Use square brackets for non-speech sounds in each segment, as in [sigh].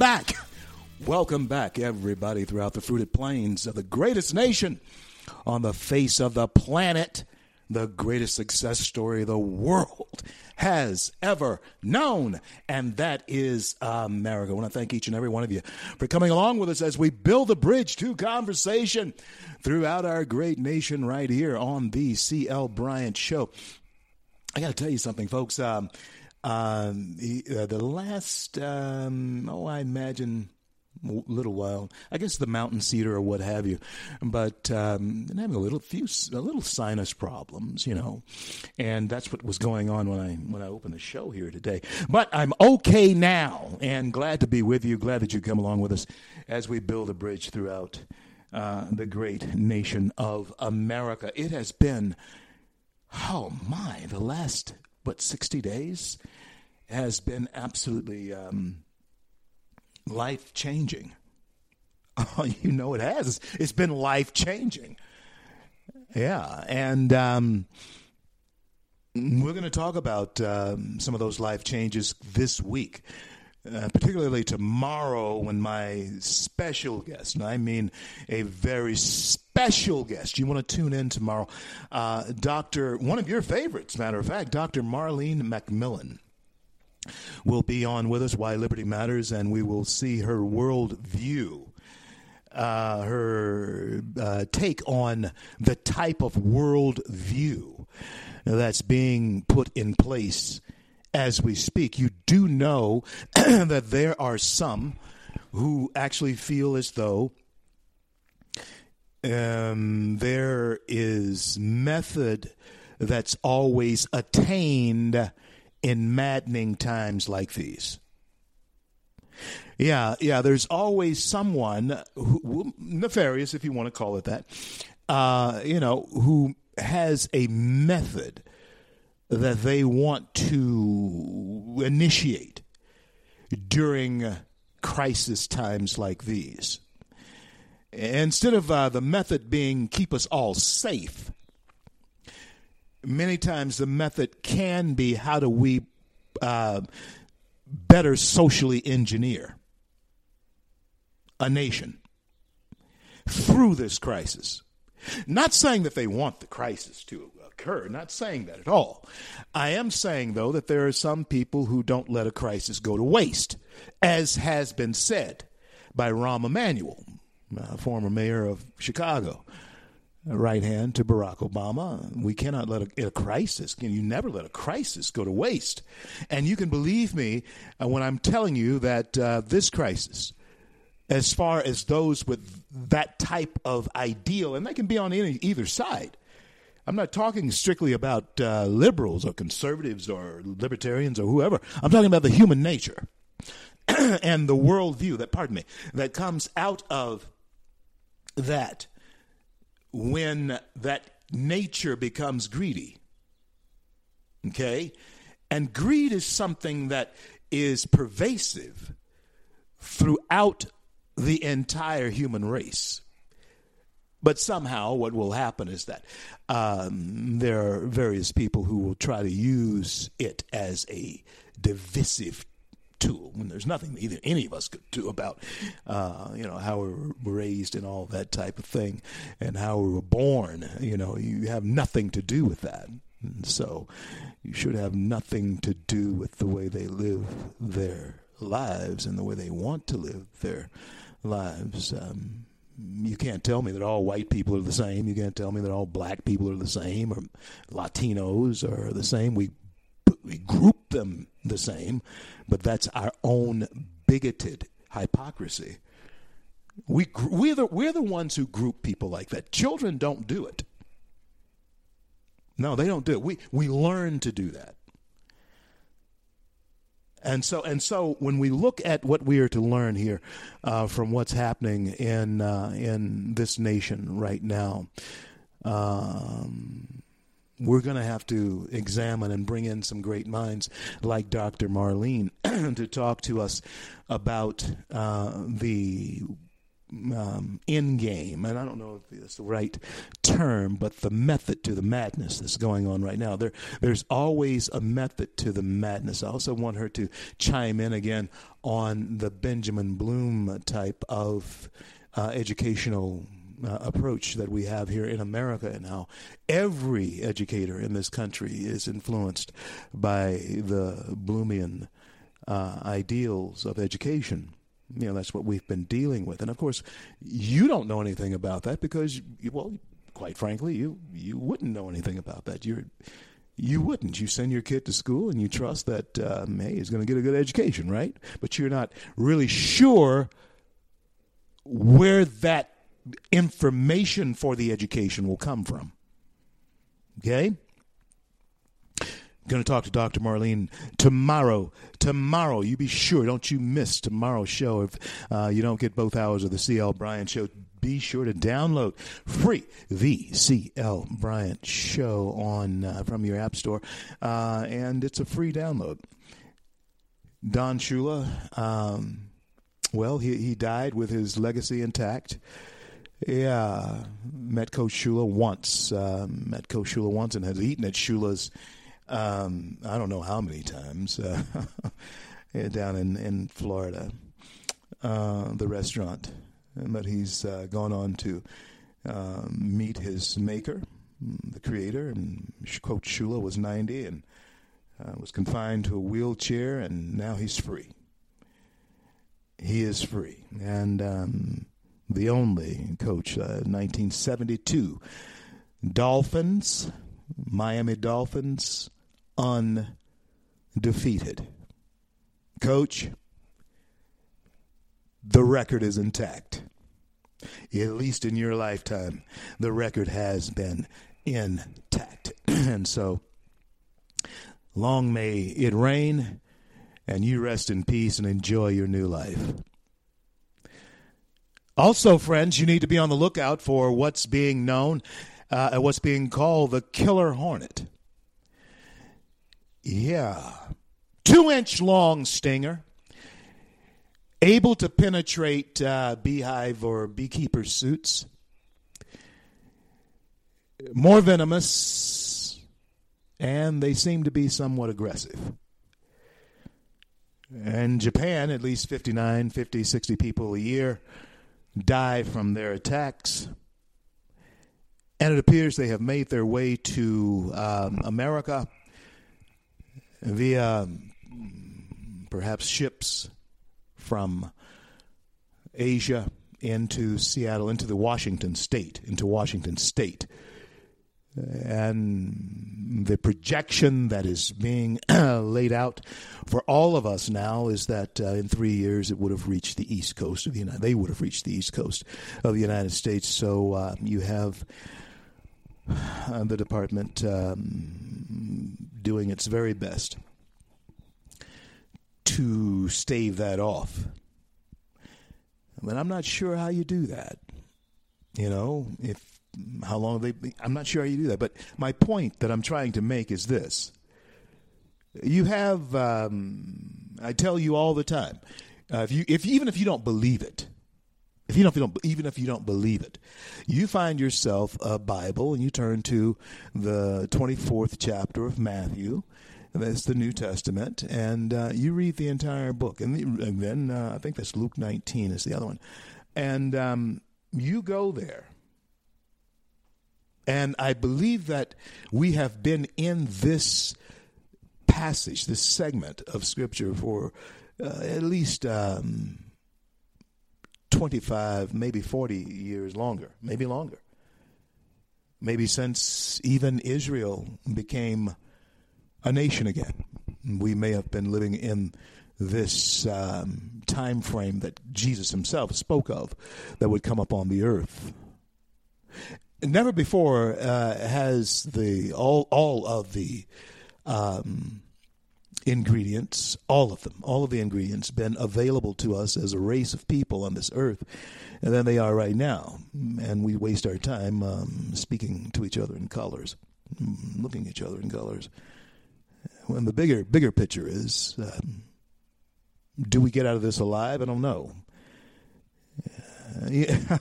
Back. [laughs] Welcome back, everybody, throughout the fruited plains of the greatest nation on the face of the planet, the greatest success story the world has ever known, and that is America. I want to thank each and every one of you for coming along with us as we build a bridge to conversation throughout our great nation right here on the CL Bryant Show. I got to tell you something, folks. Um, um, the, uh, the last, um, oh, I imagine a little while. I guess the mountain cedar or what have you, but um, having a little few a little sinus problems, you know, and that's what was going on when I when I opened the show here today. But I'm okay now, and glad to be with you. Glad that you come along with us as we build a bridge throughout uh, the great nation of America. It has been, oh my, the last what, 60 days has been absolutely um, life changing. [laughs] Oh, you know it has. It's been life changing. Yeah. And um, we're going to talk about um, some of those life changes this week. Uh, particularly tomorrow when my special guest, and I mean a very special guest, you want to tune in tomorrow, uh, Dr. one of your favorites, matter of fact, Dr. Marlene McMillan will be on with us, Why Liberty Matters, and we will see her world view. Uh, her uh, take on the type of world view that's being put in place as we speak. You do know [clears throat] that there are some who actually feel as though um, there is method that's always attained in maddening times like these. Yeah, yeah, there's always someone who, nefarious, if you want to call it that, uh, you know, who has a method that they want to initiate during crisis times like these. Instead of uh, the method being keep us all safe, many times the method can be how do we uh, better socially engineer a nation through this crisis. Not saying that they want the crisis to occur. Not saying that at all. I am saying, though, that there are some people who don't let a crisis go to waste, as has been said by Rahm Emanuel, uh, former mayor of Chicago. Right hand to Barack Obama. We cannot let a, a, crisis, you never let a crisis go to waste. And you can believe me uh, when I'm telling you that uh, this crisis, as far as those with that type of ideal, and they can be on any, either side, I'm not talking strictly about uh, liberals or conservatives or libertarians or whoever. I'm talking about the human nature [clears throat] and the worldview that, pardon me, that comes out of that when that nature becomes greedy. Okay? And greed is something that is pervasive throughout the entire human race. But somehow, what will happen is that um, there are various people who will try to use it as a divisive tool when there's nothing either any of us could do about uh, you know how we were raised and all that type of thing and how we were born. You know you have nothing to do with that. And so you should have nothing to do with the way they live their lives and the way they want to live their lives. Um, you can't tell me that all white people are the same. You can't tell me that all black people are the same or Latinos are the same. We we group them the same, but that's our own bigoted hypocrisy. We we're the we're the ones who group people like that. Children don't do it. No, they don't do it. We we learn to do that. And so, and so, when we look at what we are to learn here uh, from what's happening in uh, in this nation right now, um, we're going to have to examine and bring in some great minds like Dr. Marlene [clears throat] to talk to us about uh, the um, end game, and I don't know if it's the right term, but the method to the madness that's going on right now. There, there's always a method to the madness. I also want her to chime in again on the Benjamin Bloom type of uh, educational uh, approach that we have here in America and how every educator in this country is influenced by the Bloomian uh, ideals of education. You know, that's what we've been dealing with. And of course, you don't know anything about that because, well, quite frankly, you, you wouldn't know anything about that. You're, you wouldn't. You send your kid to school and you trust that, um, hey, he's going to get a good education, right? But you're not really sure where that information for the education will come from. Okay? Going to talk to Dr. Marlene tomorrow. Tomorrow, you be sure, don't you miss tomorrow's show. If uh, you don't get both hours of the CL Bryant Show, be sure to download free the CL Bryant Show on uh, from your app store, uh, and it's a free download. Don Shula, um, well, he he died with his legacy intact. Yeah, met Coach Shula once. Um, met Coach Shula once and has eaten at Shula's. Um, I don't know how many times uh, [laughs] down in in Florida, uh, the restaurant. But he's uh, gone on to um, meet his maker, the creator, and Coach Shula was 90 and uh, was confined to a wheelchair, and now he's free. He is free, and um, the only coach, uh, 1972. Dolphins, Miami Dolphins, undefeated. Coach, the record is intact. At least in your lifetime, the record has been intact. [clears throat] and so, long may it reign, and you rest in peace and enjoy your new life. Also, friends, you need to be on the lookout for what's being known, uh, what's being called the killer hornet. Yeah. Two inch long stinger, able to penetrate uh, beehive or beekeeper suits, more venomous, and they seem to be somewhat aggressive. In Japan, at least 59, 50, 60 people a year die from their attacks. And it appears they have made their way to um, America via perhaps ships from Asia into Seattle, into the Washington state, into Washington state. And the projection that is being [clears throat] laid out for all of us now is that uh, in three years it would have reached the east coast of the United. They would have reached the east coast of the United States. So uh, you have uh, the department um, doing its very best to stave that off. But I'm not sure how you do that. You know, if how long they I'm not sure how you do that. But my point that I'm trying to make is this. You have um, I tell you all the time, uh, if you if even if you don't believe it, if you don't, if you don't, even if you don't believe it, you find yourself a Bible and you turn to the 24th chapter of Matthew. That's the New Testament, and uh, you read the entire book. And, the, and then uh, I think that's Luke 19 is the other one. And um, you go there and I believe that we have been in this passage, this segment of Scripture for uh, at least um, 25, maybe 40 years longer, maybe longer. Maybe since even Israel became a nation again. we may have been living in this um, time frame that Jesus himself spoke of that would come upon the earth. Never before uh, has the all all of the um, ingredients, all of them, all of the ingredients, been available to us as a race of people on this earth than they are right now, and we waste our time um, speaking to each other in colors, looking at each other in colors. When the bigger bigger picture is. Um, do we get out of this alive? I don't know. Yeah.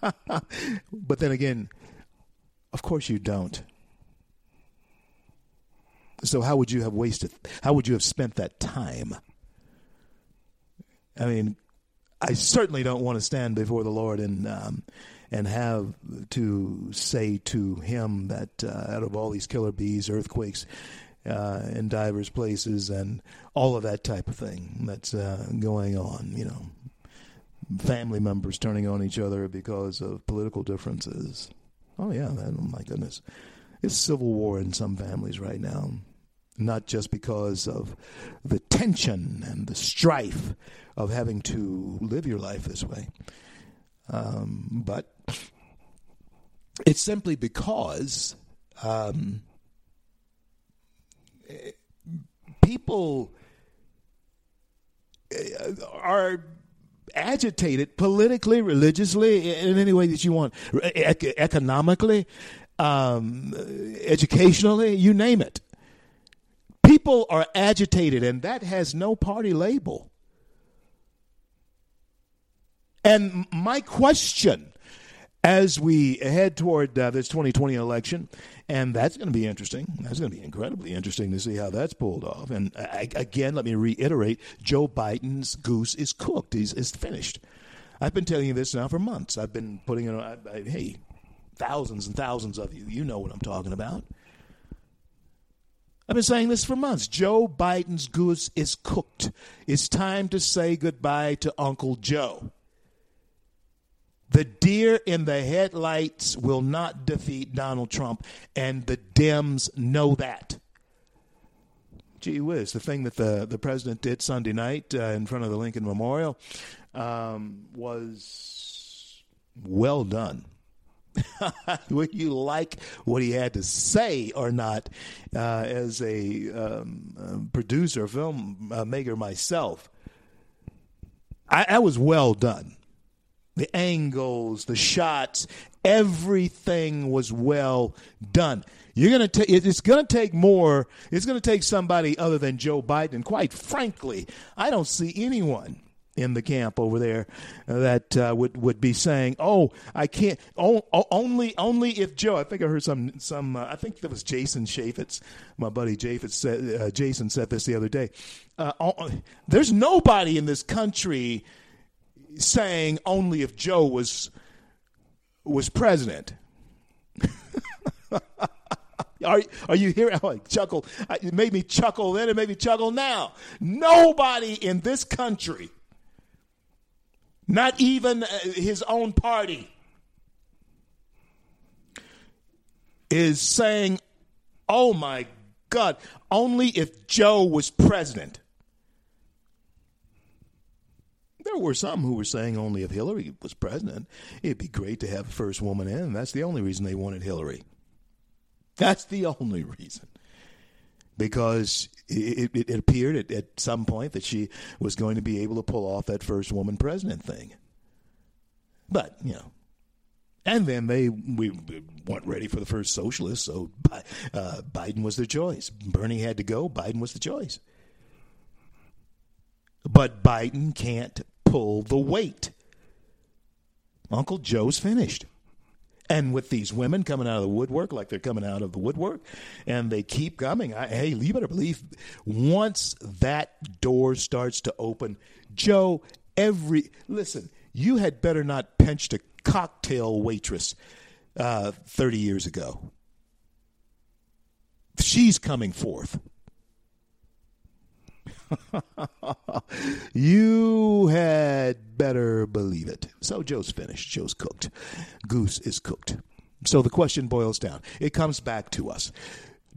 [laughs] but then again, of course you don't. So how would you have wasted? How would you have spent that time? I mean, I certainly don't want to stand before the Lord and um, and have to say to Him that uh, out of all these killer bees, earthquakes, uh, in divers places and all of that type of thing that's uh, going on. You know, family members turning on each other because of political differences. Oh yeah, that, oh my goodness, it's civil war in some families right now. Not just because of the tension and the strife of having to live your life this way, um, but it's simply because um, people uh, are agitated politically, religiously, in any way that you want, economically, um, educationally, you name it. People are agitated, and that has no party label. And my question as we head toward uh, this 2020 election, and that's going to be interesting. That's going to be incredibly interesting to see how that's pulled off. And uh, again, let me reiterate: Joe Biden's goose is cooked. He's is finished. I've been telling you this now for months. I've been putting it on. I, I, hey, thousands and thousands of you, you know what I'm talking about. I've been saying this for months. Joe Biden's goose is cooked. It's time to say goodbye to Uncle Joe. The deer in the headlights will not defeat Donald Trump, and the Dems know that. Gee whiz, the thing that the, the president did Sunday night uh, in front of the Lincoln Memorial um, was well done. [laughs] Would you like what he had to say or not, uh, as a um, producer, film uh, maker myself, I, I was well done the angles, the shots, everything was well done. You're gonna take. It's gonna take more. It's gonna take somebody other than Joe Biden. Quite frankly, I don't see anyone in the camp over there that uh, would would be saying, "Oh, I can't." Oh, only only if Joe. I think I heard some some. Uh, I think that was Jason Chaffetz, my buddy Chaffetz said. Uh, Jason said this the other day. Uh, there's nobody in this country saying only if Joe was was president. [laughs] are, are you here? Oh, I chuckle. It made me chuckle then. It made me chuckle now. Nobody in this country, not even uh, his own party, is saying, "Oh my God, only if Joe was president." There were some who were saying only if Hillary was president, it'd be great to have a first woman in. That's the only reason they wanted Hillary. That's the only reason. Because it, it, it appeared at, at some point that she was going to be able to pull off that first woman president thing. But, you know, and then they we, we weren't ready for the first socialist, so uh, Biden was the choice. Bernie had to go. Biden was the choice. But Biden can't pull the weight. Uncle Joe's finished. And with these women coming out of the woodwork like they're coming out of the woodwork, and they keep coming, I, hey, you better believe once that door starts to open, Joe, every listen, you had better not pinched a cocktail waitress uh, 30 years ago. She's coming forth. [laughs] you had better believe it. So Joe's finished. Joe's cooked. Goose is cooked. So the question boils down. It comes back to us.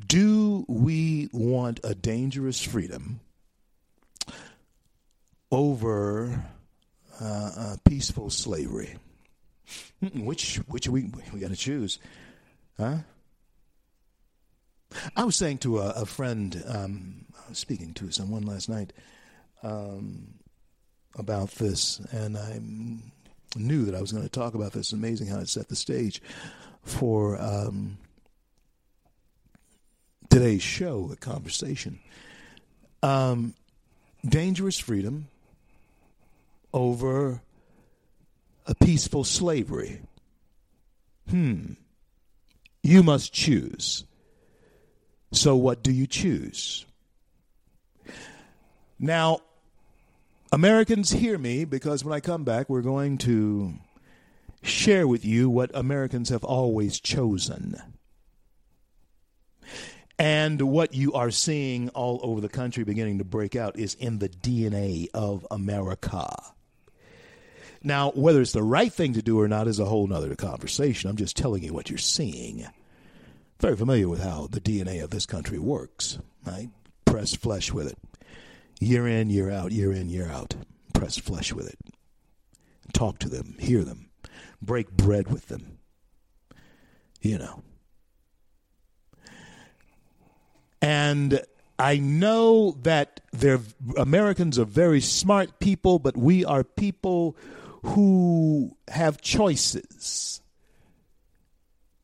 Do we want a dangerous freedom over uh, peaceful slavery? Which which we we got to choose, huh? I was saying to a, a friend, um, I was speaking to someone last night um, about this, and I knew that I was going to talk about this. Amazing how it set the stage for um, today's show, the conversation. Um, dangerous freedom over a peaceful slavery. Hmm. You must choose. So, what do you choose? Now, Americans, hear me because when I come back, we're going to share with you what Americans have always chosen. And what you are seeing all over the country beginning to break out is in the DNA of America. Now, whether it's the right thing to do or not is a whole other conversation. I'm just telling you what you're seeing. Very familiar with how the DNA of this country works. I press flesh with it. Year in, year out, year in, year out. Press flesh with it. Talk to them, hear them, break bread with them. You know. And I know that they're, Americans are very smart people, but we are people who have choices.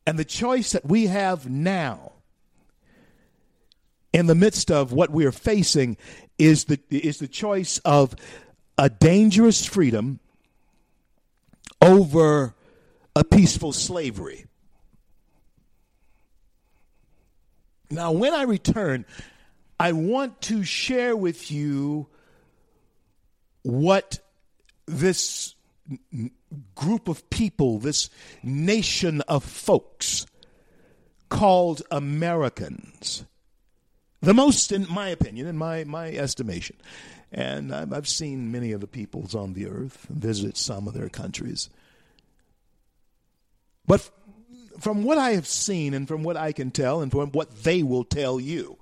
And the choice that we have now, in the midst of what we are facing, is the, is the choice of a dangerous freedom over a peaceful slavery. Now, when I return, I want to share with you what this group of people, this nation of folks called Americans, the most, in my opinion, in my, my estimation, and I've seen many of the peoples on the earth, visit some of their countries. But from what I have seen and from what I can tell and from what they will tell you,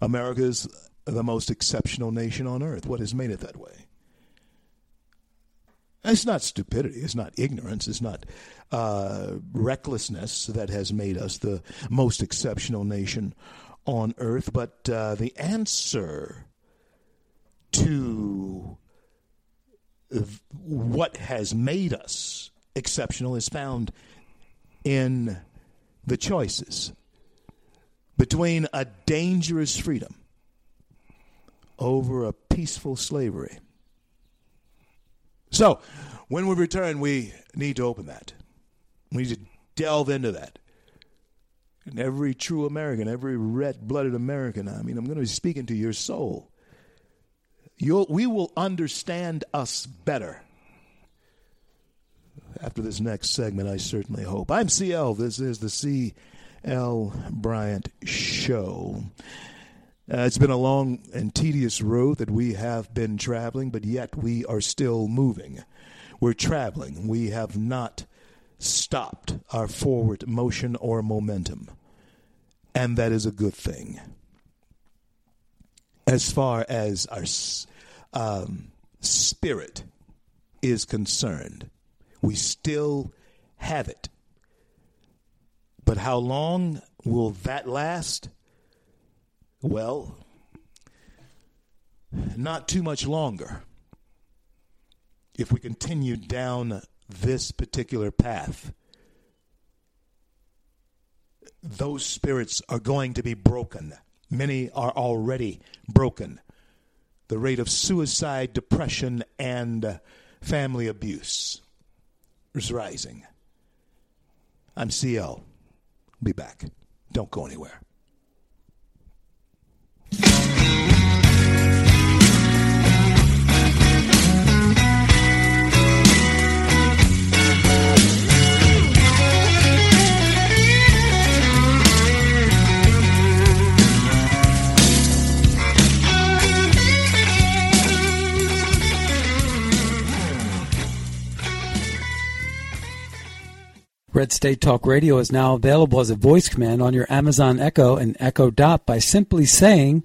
America is the most exceptional nation on earth. What has made it that way? It's not stupidity. It's not ignorance. It's not uh, recklessness that has made us the most exceptional nation on earth. But uh, the answer to what has made us exceptional is found in the choices between a dangerous freedom over a peaceful slavery. So, when we return, we need to open that. We need to delve into that. And every true American, every red blooded American, I mean, I'm going to be speaking to your soul. You'll, we will understand us better after this next segment, I certainly hope. I'm CL. This is the C.L. Bryant Show. Uh, it's been a long and tedious road that we have been traveling, but yet we are still moving. We're traveling. We have not stopped our forward motion or momentum. And that is a good thing. As far as our um, spirit is concerned, we still have it. But how long will that last? Well, not too much longer. If we continue down this particular path, those spirits are going to be broken. Many are already broken. The rate of suicide, depression, and family abuse is rising. I'm CL. Be back. Don't go anywhere. Red State Talk Radio is now available as a voice command on your Amazon Echo and Echo Dot by simply saying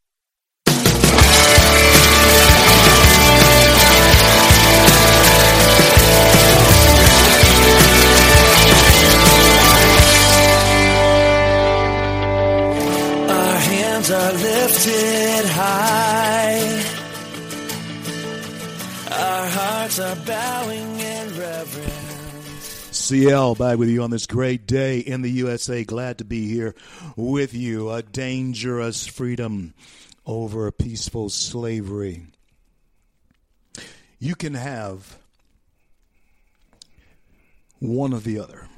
CL back with you on this great day in the USA. Glad to be here with you. A dangerous freedom over peaceful slavery. You can have one or the other.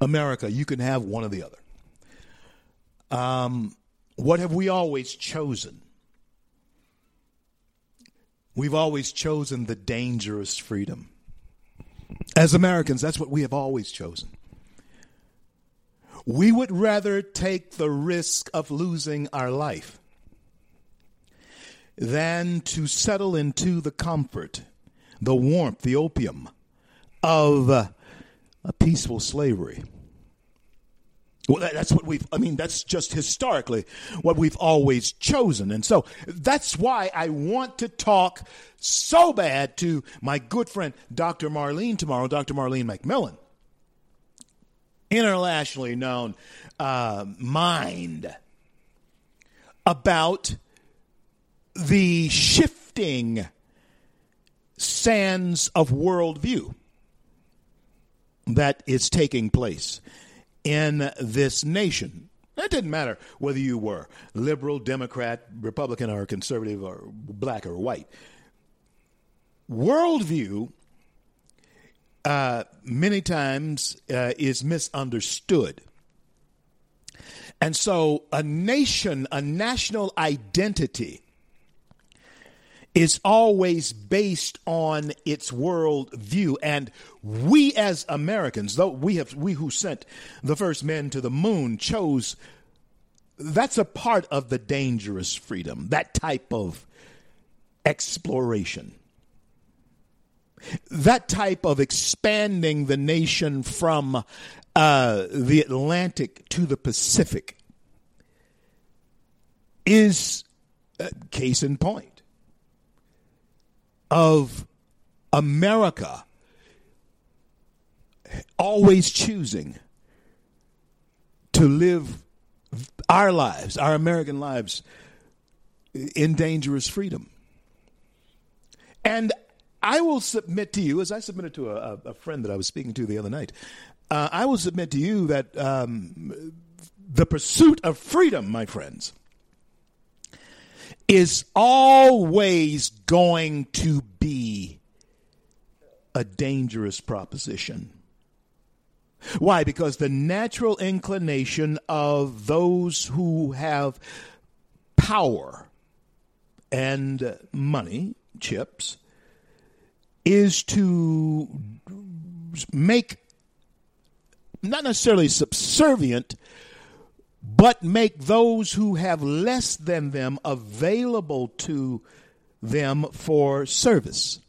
America, you can have one or the other. Um, what have we always chosen? We've always chosen the dangerous freedom. As Americans, that's what we have always chosen. We would rather take the risk of losing our life than to settle into the comfort, the warmth, the opium of a peaceful slavery. Well, that's what we've, I mean, that's just historically what we've always chosen. And so that's why I want to talk so bad to my good friend, Dr. Marlene, tomorrow, Dr. Marlene McMillan, internationally known uh, mind, about the shifting sands of worldview that is taking place in this nation. It didn't matter whether you were liberal, Democrat, Republican, or conservative, or black or white. Worldview, uh, many times, uh, is misunderstood. And so, a nation, a national identity, is always based on its world view and we as americans though we have we who sent the first men to the moon chose that's a part of the dangerous freedom that type of exploration. That type of expanding the nation from uh, the atlantic to the pacific is uh, case in point of America always choosing to live our lives, our American lives, in dangerous freedom. And I will submit to you, as I submitted to a, a friend that I was speaking to the other night, uh, I will submit to you that um, the pursuit of freedom, my friends, is always going to be a dangerous proposition. Why? Because the natural inclination of those who have power and money, chips, is to make not necessarily subservient, but make those who have less than them available to them for service.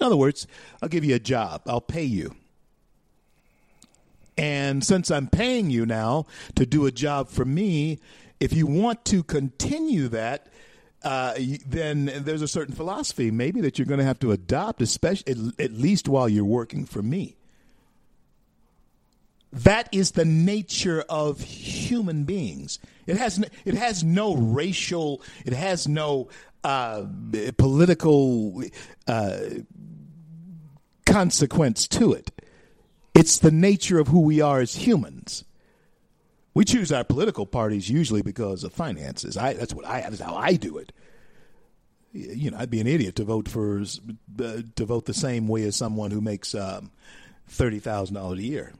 In other words, I'll give you a job, I'll pay you. And since I'm paying you now to do a job for me, if you want to continue that, uh, then there's a certain philosophy maybe that you're going to have to adopt, especially at least while you're working for me. That is the nature of human beings. It has no, it has no racial, it has no uh, political uh, consequence to it. It's the nature of who we are as humans. We choose our political parties usually because of finances. I, that's what I. That's how I do it. You know, I'd be an idiot to vote for uh, to vote the same way as someone who makes um, thirty thousand dollars a year.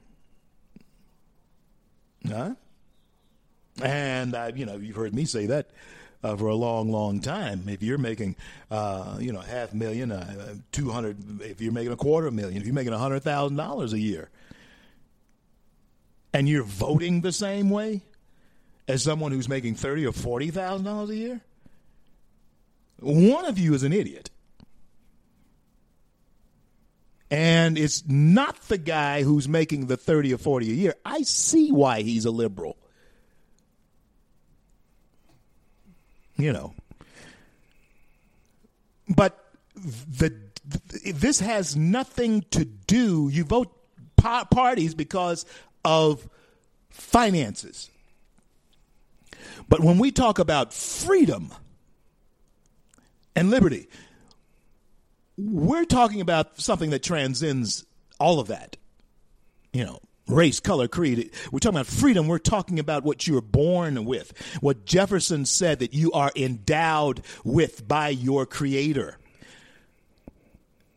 Huh? And uh, you know, you've heard me say that uh, for a long, long time. If you're making, uh, you know, half million, uh, two hundred, if you're making a quarter million, if you're making a hundred thousand dollars a year, and you're voting the same way as someone who's making thirty or forty thousand dollars a year, one of you is an idiot. And it's not the guy who's making the 30 or 40 a year. I see why he's a liberal. You know. But the this has nothing to do you vote pa- parties because of finances. But when we talk about freedom and liberty, we're talking about something that transcends all of that. You know, race, color, creed. We're talking about freedom. We're talking about what you're born with, what Jefferson said that you are endowed with by your creator.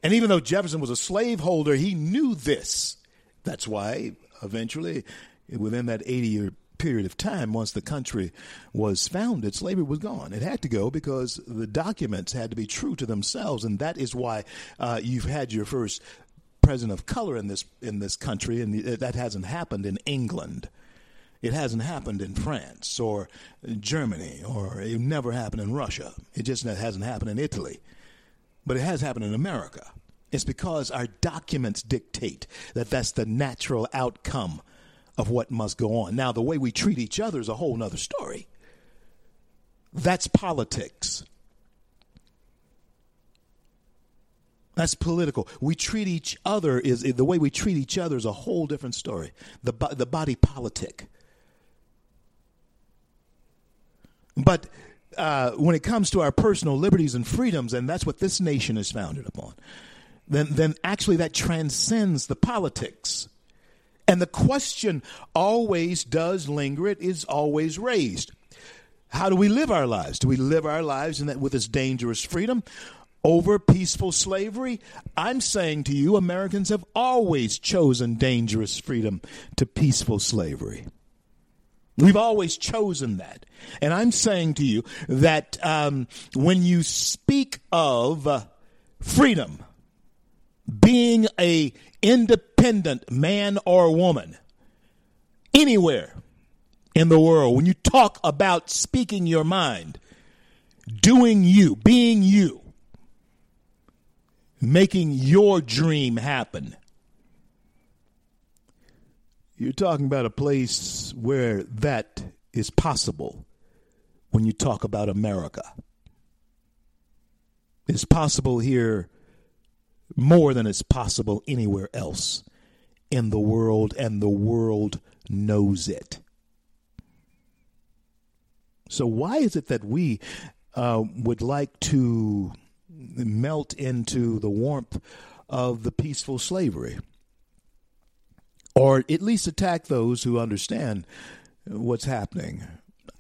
And even though Jefferson was a slaveholder, he knew this. That's why eventually, within that 80 year period of time, once the country was founded, slavery was gone. It had to go because the documents had to be true to themselves, and that is why uh, you've had your first president of color in this in this country, and that hasn't happened in England. It hasn't happened in France or Germany, or it never happened in Russia. It just hasn't happened in Italy, but it has happened in America. It's because our documents dictate that that's the natural outcome of what must go on. Now, the way we treat each other is a whole other story. That's politics. That's political. We treat each other is the way we treat each other is a whole different story. The the body politic. But uh, when it comes to our personal liberties and freedoms, and that's what this nation is founded upon, then then actually that transcends the politics. And the question always does linger, it is always raised. How do we live our lives? Do we live our lives in that with this dangerous freedom over peaceful slavery? I'm saying to you, Americans have always chosen dangerous freedom to peaceful slavery. We've always chosen that. And I'm saying to you that um, when you speak of uh, freedom, being a independent man or woman anywhere in the world, when you talk about speaking your mind, doing you, being you, making your dream happen, you're talking about a place where that is possible when you talk about America. It's possible here more than is possible anywhere else in the world, and the world knows it. So, why is it that we uh, would like to melt into the warmth of the peaceful slavery? Or at least attack those who understand what's happening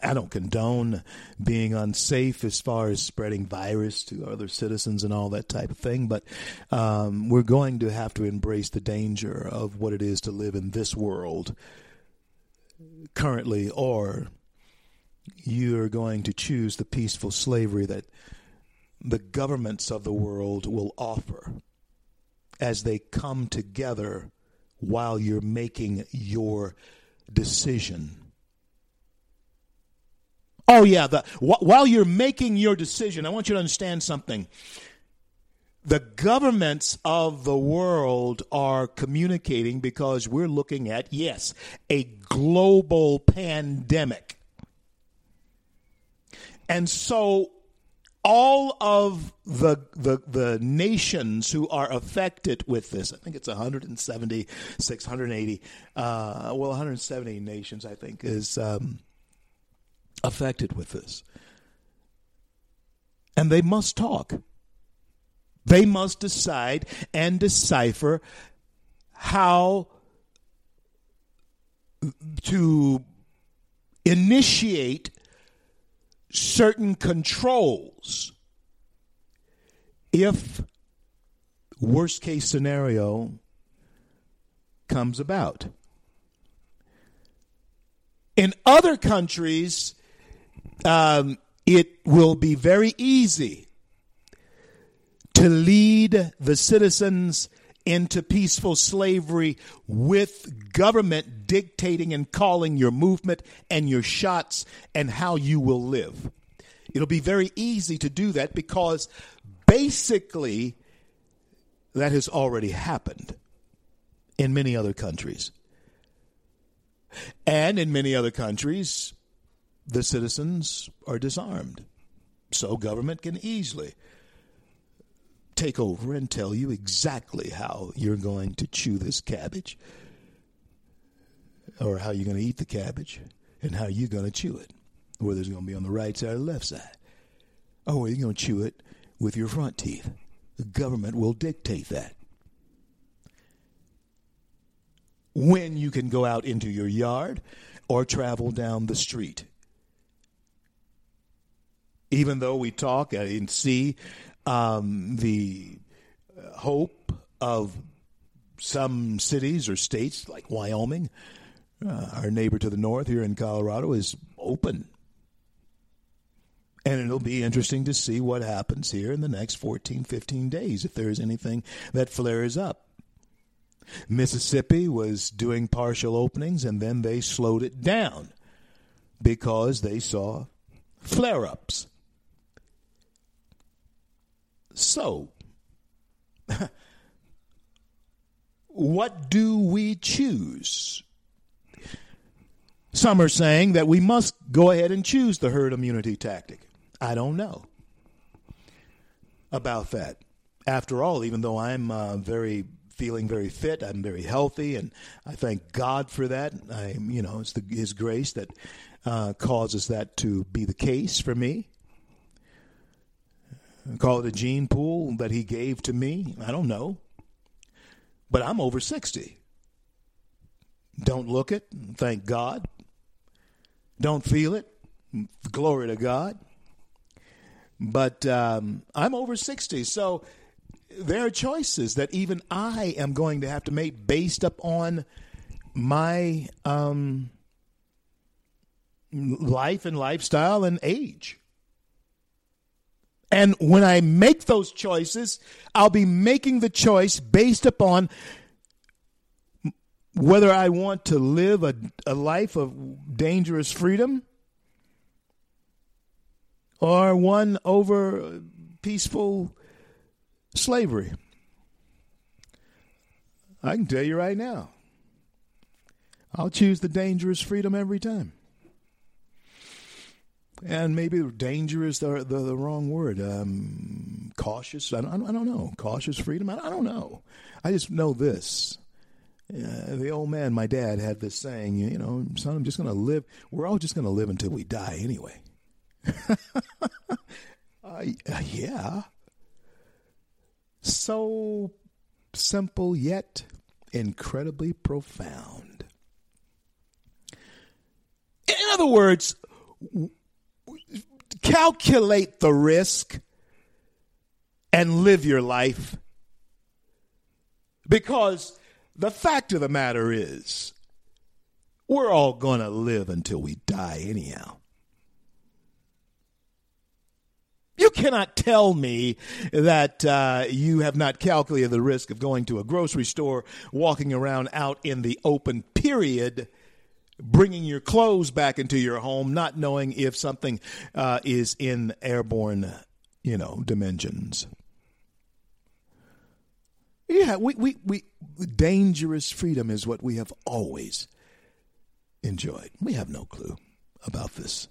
I don't condone being unsafe as far as spreading virus to other citizens and all that type of thing, but um, we're going to have to embrace the danger of what it is to live in this world currently, or you're going to choose the peaceful slavery that the governments of the world will offer as they come together while you're making your decision Oh, yeah. The, wh- while you're making your decision, I want you to understand something. The governments of the world are communicating because we're looking at, yes, a global pandemic. And so all of the, the the nations who are affected with this, I think it's 170, 680, uh, well, 170 nations, I think, is um, affected with this. And they must talk. They must decide and decipher how to initiate certain controls if worst case scenario comes about. In other countries, um, it will be very easy to lead the citizens into peaceful slavery with government dictating and calling your movement and your shots and how you will live. It'll be very easy to do that because basically that has already happened in many other countries. And in many other countries, the citizens are disarmed. So government can easily take over and tell you exactly how you're going to chew this cabbage or how you're going to eat the cabbage and how you're going to chew it, whether it's going to be on the right side or the left side, oh, or whether you're going to chew it with your front teeth. The government will dictate that. When you can go out into your yard or travel down the street. Even though we talk and see um, the hope of some cities or states like Wyoming, uh, our neighbor to the north here in Colorado, is open. And it'll be interesting to see what happens here in the next 14, 15 days if there is anything that flares up. Mississippi was doing partial openings and then they slowed it down because they saw flare ups. So, what do we choose? Some are saying that we must go ahead and choose the herd immunity tactic. I don't know about that. After all, even though I'm uh, very feeling very fit, I'm very healthy, and I thank God for that. I, you know, it's the, His grace that uh, causes that to be the case for me. Call it a gene pool that He gave to me. I don't know, but I'm over sixty. Don't look it. Thank God. Don't feel it. Glory to God. But um, I'm over 60. So there are choices that even I am going to have to make based upon my um, life and lifestyle and age. And when I make those choices, I'll be making the choice based upon whether I want to live a, a life of dangerous freedom or one over peaceful slavery. I can tell you right now, I'll choose the dangerous freedom every time. And maybe dangerous the, the, the wrong word. Um, cautious. I don't, I don't know. Cautious freedom. I, I don't know. I just know this. Uh, the old man, my dad, had this saying, you know, son, I'm just going to live. We're all just going to live until we die anyway. [laughs] uh, yeah. So simple yet incredibly profound. In other words, calculate the risk and live your life. Because the fact of the matter is, we're all going to live until we die, anyhow. You cannot tell me that uh, you have not calculated the risk of going to a grocery store, walking around out in the open, period, bringing your clothes back into your home, not knowing if something uh, is in airborne, you know, dimensions. Yeah, we, we, we, dangerous freedom is what we have always enjoyed. We have no clue about this.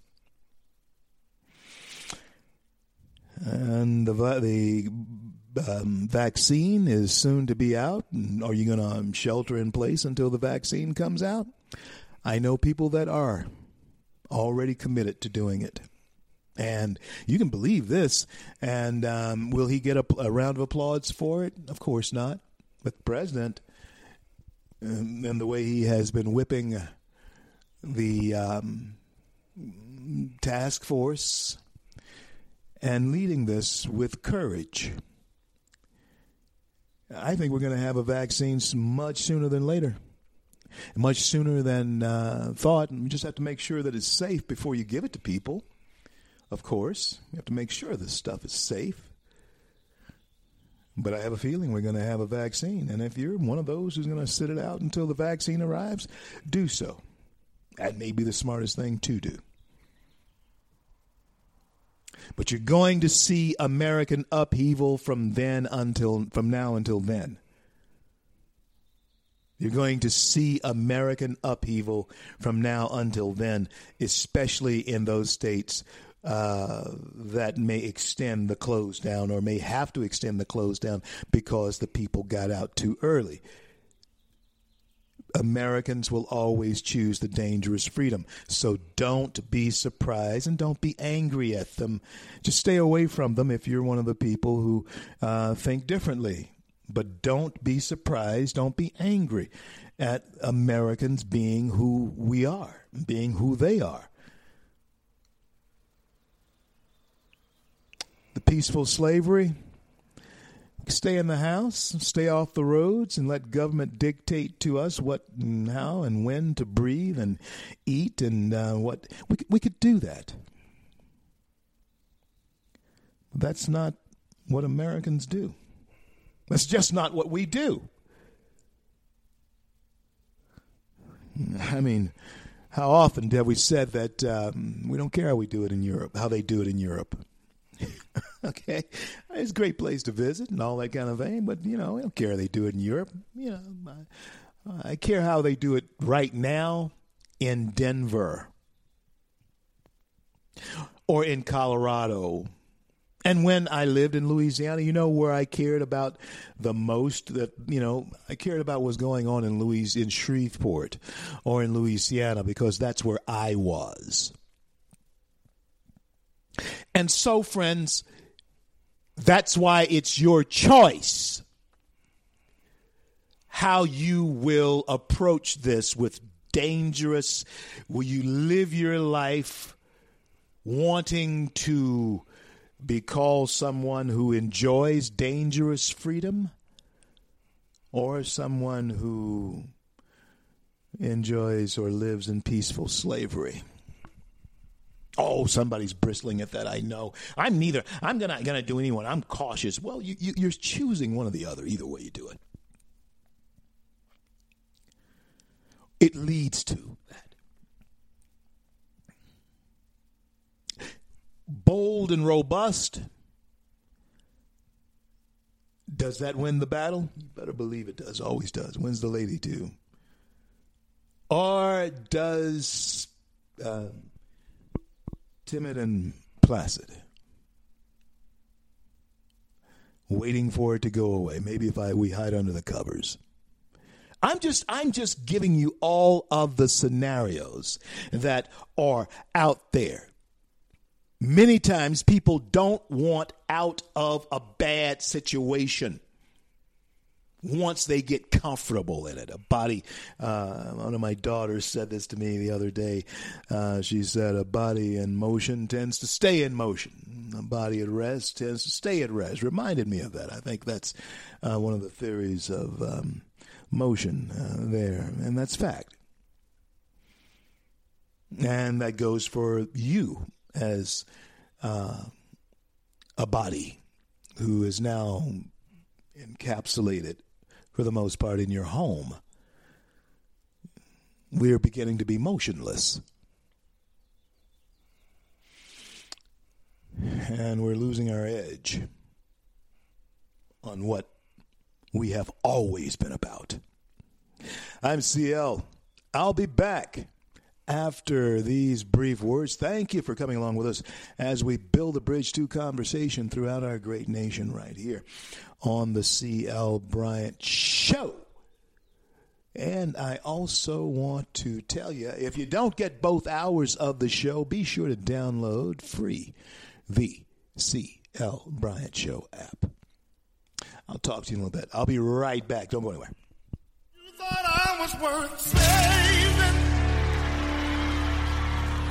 and the the um, vaccine is soon to be out. Are you going to shelter in place until the vaccine comes out? I know people that are already committed to doing it. And you can believe this. And um, will he get a, a, round of applause for it? Of course not. But the president, and, and the way he has been whipping the um, task force and leading this with courage. I think we're going to have a vaccine much sooner than later, much sooner than uh, thought. And we just have to make sure that it's safe before you give it to people. of course. We have to make sure this stuff is safe. But I have a feeling we're going to have a vaccine. And if you're one of those who's going to sit it out until the vaccine arrives, do so. That may be the smartest thing to do. But you're going to see American upheaval from then until from now until then. You're going to see American upheaval from now until then, especially in those states uh, that may extend the close down or may have to extend the close down because the people got out too early. Americans will always choose the dangerous freedom. So don't be surprised and don't be angry at them. Just stay away from them if you're one of the people who uh, think differently. But don't be surprised, don't be angry at Americans being who we are, being who they are. The peaceful slavery, stay in the house, stay off the roads, and let government dictate to us what and how and when to breathe and eat and uh, what we we could do that. That's not what Americans do. That's just not what we do. I mean, how often have we said that um, we don't care how we do it in Europe, how they do it in Europe? [laughs] okay, it's a great place to visit and all that kind of thing, but you know, we don't care how they do it in Europe. You know, I, I care how they do it right now in Denver or in Colorado and when I lived in Louisiana, you know where I cared about the most that you know I cared about was going on in Louis in Shreveport or in Louisiana because that's where I was. And so friends, that's why it's your choice how you will approach this with dangerous will you live your life wanting to be called someone who enjoys dangerous freedom or someone who enjoys or lives in peaceful slavery. Oh, somebody's bristling at that. I know. I'm neither. I'm gonna gonna do anyone. I'm cautious. Well, you, you, you're choosing one or the other. Either way you do it, it leads to that. Bold and robust, does that win the battle? You better believe it does. Always does. Wins the lady too. Or does uh, timid and placid, waiting for it to go away? Maybe if I we hide under the covers. I'm just I'm just giving you all of the scenarios that are out there Many times people don't want out of a bad situation once they get comfortable in it. A body, uh, one of my daughters said this to me the other day. Uh, she said, A body in motion tends to stay in motion. A body at rest tends to stay at rest. Reminded me of that. I think that's uh, one of the theories of um, motion uh, there, and that's fact. And that goes for you as uh, a body who is now encapsulated for the most part in your home. We are beginning to be motionless. And we're losing our edge on what we have always been about. I'm CL. I'll be back after these brief words. Thank you for coming along with us as we build a bridge to conversation throughout our great nation right here on the C.L. Bryant Show. And I also want to tell you if you don't get both hours of the show, be sure to download free the C.L. Bryant Show app. I'll talk to you in a little bit. I'll be right back. Don't go anywhere.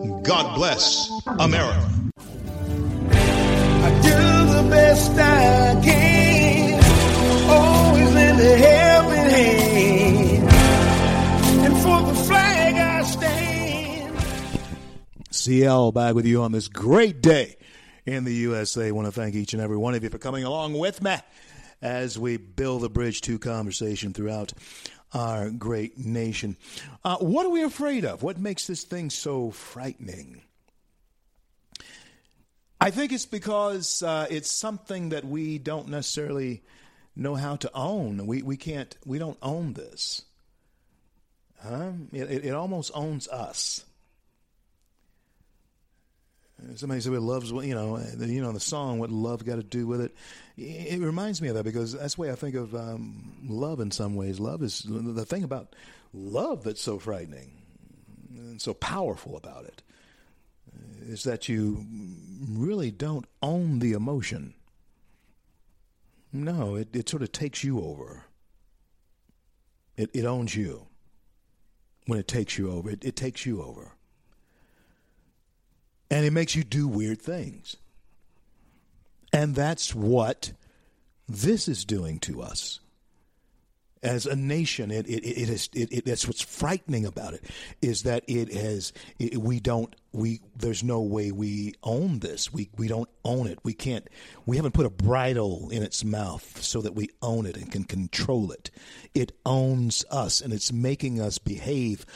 God bless America. I do the best I can, always in the helping hand. And for the flag I stand. CL back with you on this great day in the USA. I want to thank each and every one of you for coming along with me as we build the bridge to conversation throughout our great nation. Uh, what are we afraid of? What makes this thing so frightening? I think it's because uh, it's something that we don't necessarily know how to own. We we can't. We don't own this. Huh? It, it, it almost owns us. Somebody said, "What love's you know you know the song. What love got to do with it?" It reminds me of that because that's the way I think of um, love. In some ways, love is the thing about love that's so frightening and so powerful about it is that you really don't own the emotion. No, it, it sort of takes you over. It, it owns you. When it takes you over, it, it takes you over. And it makes you do weird things. And that's what this is doing to us. As a nation, it it it is it, it, that's what's frightening about it is that it has it, we don't we there's no way we own this. We we don't own it. We can't we haven't put a bridle in its mouth so that we own it and can control it. It owns us and it's making us behave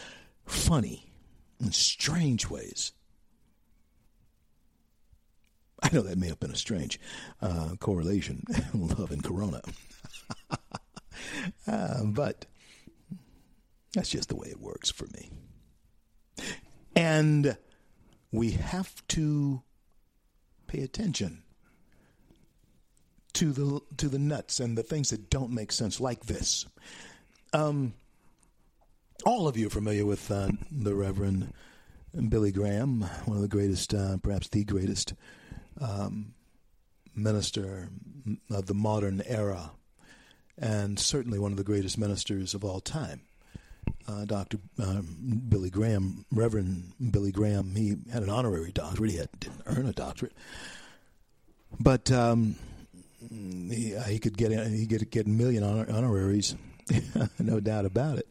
funny in strange ways I know that may have been a strange uh, correlation [laughs] love and corona [laughs] uh, but that's just the way it works for me. And we have to pay attention to the to the nuts and the things that don't make sense, like this. Um, all of you are familiar with uh, the Reverend Billy Graham, one of the greatest, uh, perhaps the greatest um, minister of the modern era and certainly one of the greatest ministers of all time. Uh, Dr. Um, Billy Graham, Reverend Billy Graham, he had an honorary doctorate. He had, didn't earn a doctorate, but um, he, uh, he, could get he could get a million honor, honoraries, [laughs] no doubt about it.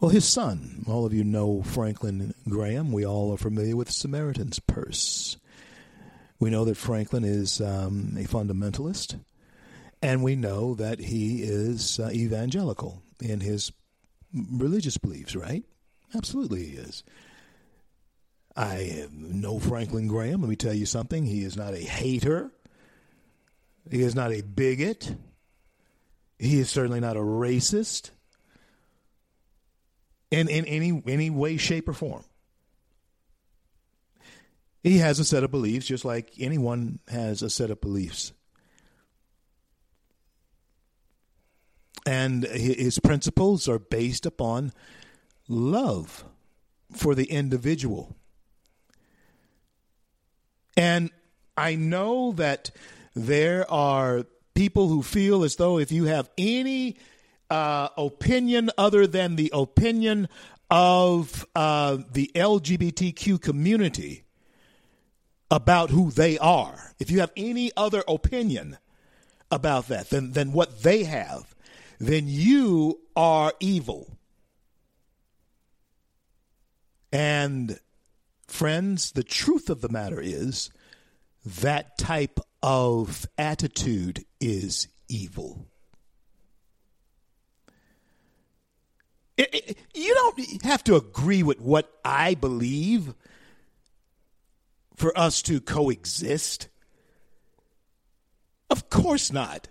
Well, his son, all of you know Franklin Graham. We all are familiar with Samaritan's Purse. We know that Franklin is um, a fundamentalist. And we know that he is uh, evangelical in his religious beliefs, right? Absolutely, he is. I know Franklin Graham. Let me tell you something. He is not a hater. He is not a bigot. He is certainly not a racist in, in any, any way, shape, or form. He has a set of beliefs just like anyone has a set of beliefs. And his principles are based upon love for the individual. And I know that there are people who feel as though if you have any uh, opinion other than the opinion of uh, the LGBTQ community about who they are, if you have any other opinion about that than, than what they have, then you are evil. And friends, the truth of the matter is that type of attitude is evil. It, it, you don't have to agree with what I believe for us to coexist. Of course not.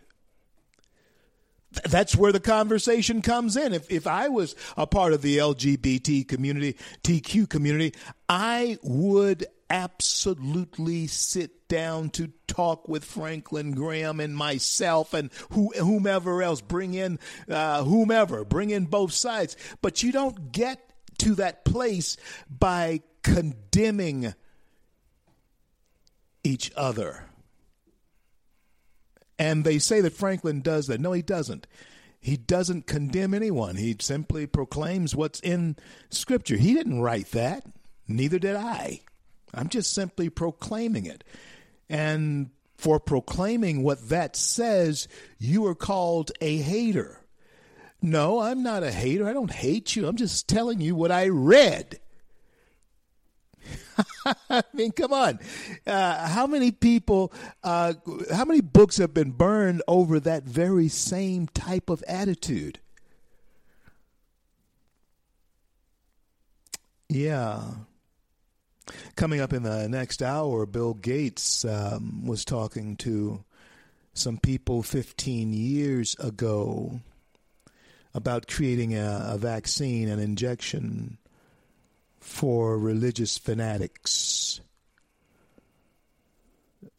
Th- That's where the conversation comes in. If if I was a part of the LGBT community, TQ community, I would absolutely sit down to talk with Franklin Graham and myself and who, whomever else. Bring in uh, whomever. Bring in both sides. But you don't get to that place by condemning each other. And they say that Franklin does that. No, he doesn't. He doesn't condemn anyone. He simply proclaims what's in Scripture. He didn't write that. Neither did I. I'm just simply proclaiming it. And for proclaiming what that says, you are called a hater. No, I'm not a hater. I don't hate you. I'm just telling you what I read. [laughs] I mean, come on. Uh, how many people, uh, how many books have been burned over that very same type of attitude? Yeah. Coming up in the next hour, Bill Gates um, was talking to some people 15 years ago about creating a, a vaccine, an injection for religious fanatics,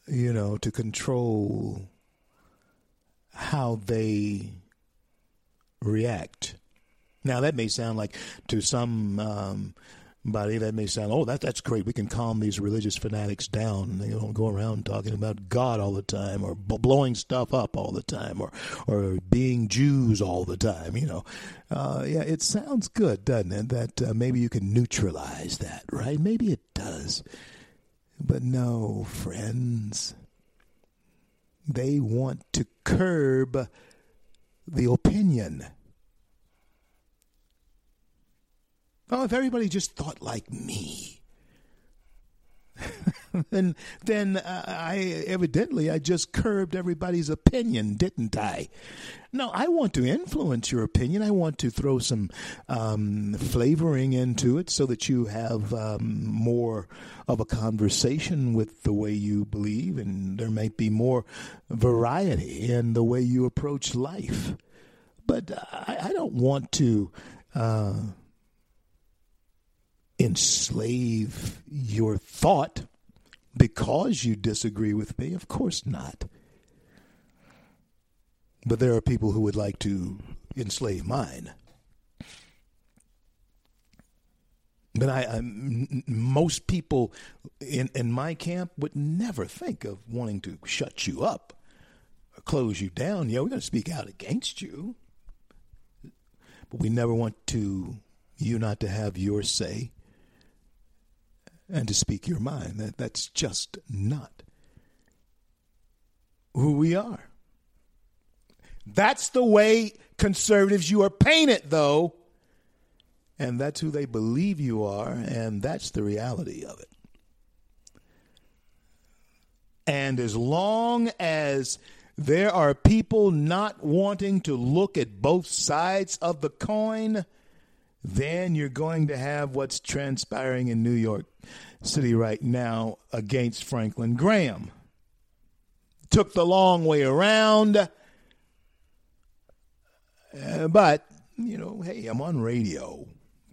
you know, to control how they react. Now, that may sound like to some um, body that may sound, oh, that that's great. We can calm these religious fanatics down. They don't go around talking about God all the time, or b- blowing stuff up all the time, or or being Jews all the time. You know, uh, yeah, it sounds good, doesn't it? That uh, maybe you can neutralize that, right? Maybe it does, but no, friends. They want to curb the opinion. Oh, if everybody just thought like me, [laughs] then then uh, I evidently I just curbed everybody's opinion, didn't I? No, I want to influence your opinion. I want to throw some um, flavoring into it so that you have um, more of a conversation with the way you believe, and there might be more variety in the way you approach life. But I, I don't want to. Uh, enslave your thought because you disagree with me? Of course not. But there are people who would like to enslave mine. But I, most people in in my camp would never think of wanting to shut you up or close you down. Yeah, we're going to speak out against you, but we never want to you not to have your say and to speak your mind. That that's just not who we are. That's the way conservatives you are painted though. And that's who they believe you are, and that's the reality of it. And as long as there are people not wanting to look at both sides of the coin, then you're going to have what's transpiring in New York City right now against Franklin Graham. Took the long way around, uh, but, you know, hey, I'm on radio. [laughs]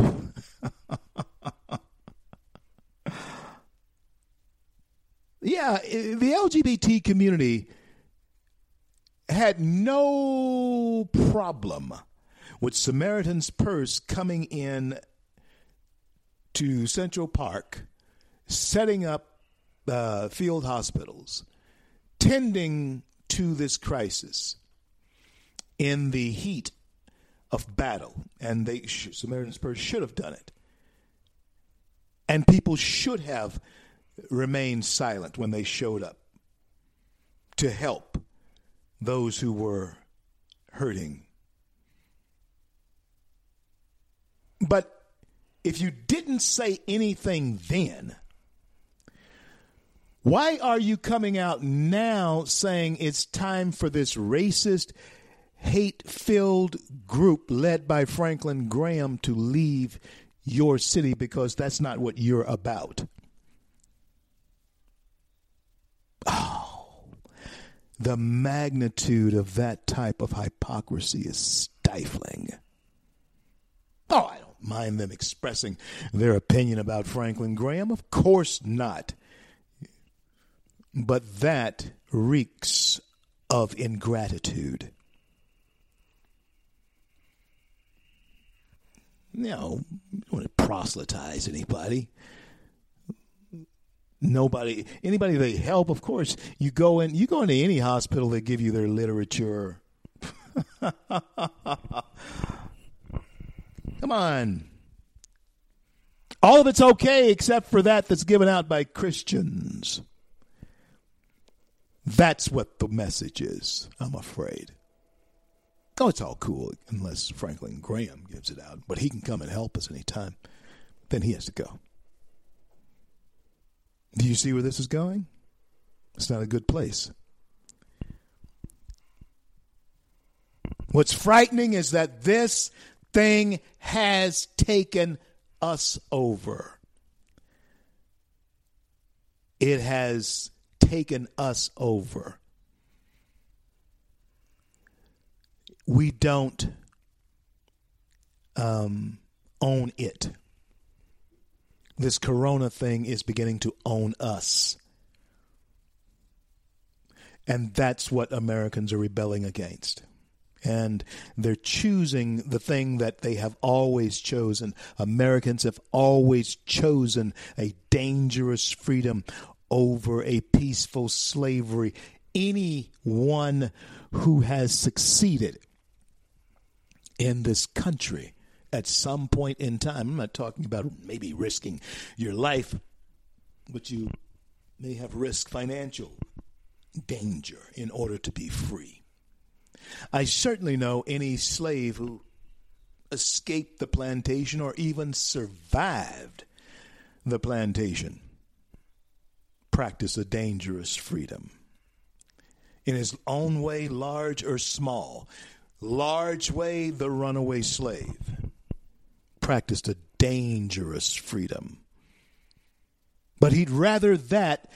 yeah, the LGBT community had no problem with Samaritan's Purse coming in to Central Park, setting up uh, field hospitals, tending to this crisis in the heat of battle. And they Samaritan's Purse should have done it. And people should have remained silent when they showed up to help those who were hurting. But if you didn't say anything then, why are you coming out now saying it's time for this racist, hate filled group led by Franklin Graham to leave your city because that's not what you're about? Oh, the magnitude of that type of hypocrisy is stifling. Oh, I don't mind them expressing their opinion about Franklin Graham. Of course not. But that reeks of ingratitude. You know, you don't want to proselytize anybody. Nobody anybody they help of course you go in you go into any hospital they give you their literature. [laughs] Come on. All of it's okay except for that that's given out by christians that's what the message is i'm afraid oh it's all cool unless franklin graham gives it out but he can come and help us anytime then he has to go do you see where this is going? It's not a good place. What's frightening is that this thing has taken us over. It has taken us over. We don't um, own it this corona thing is beginning to own us. And that's what Americans are rebelling against. And they're choosing the thing that they have always chosen. Americans have always chosen a dangerous freedom over a peaceful slavery. Anyone who has succeeded in this country at some point in time. I'm not talking about maybe risking your life, but you may have risked financial danger in order to be free. I certainly know any slave who escaped the plantation or even survived the plantation practice a dangerous freedom. In his own way, large or small, large way, the runaway slave practiced a dangerous freedom. But he'd rather that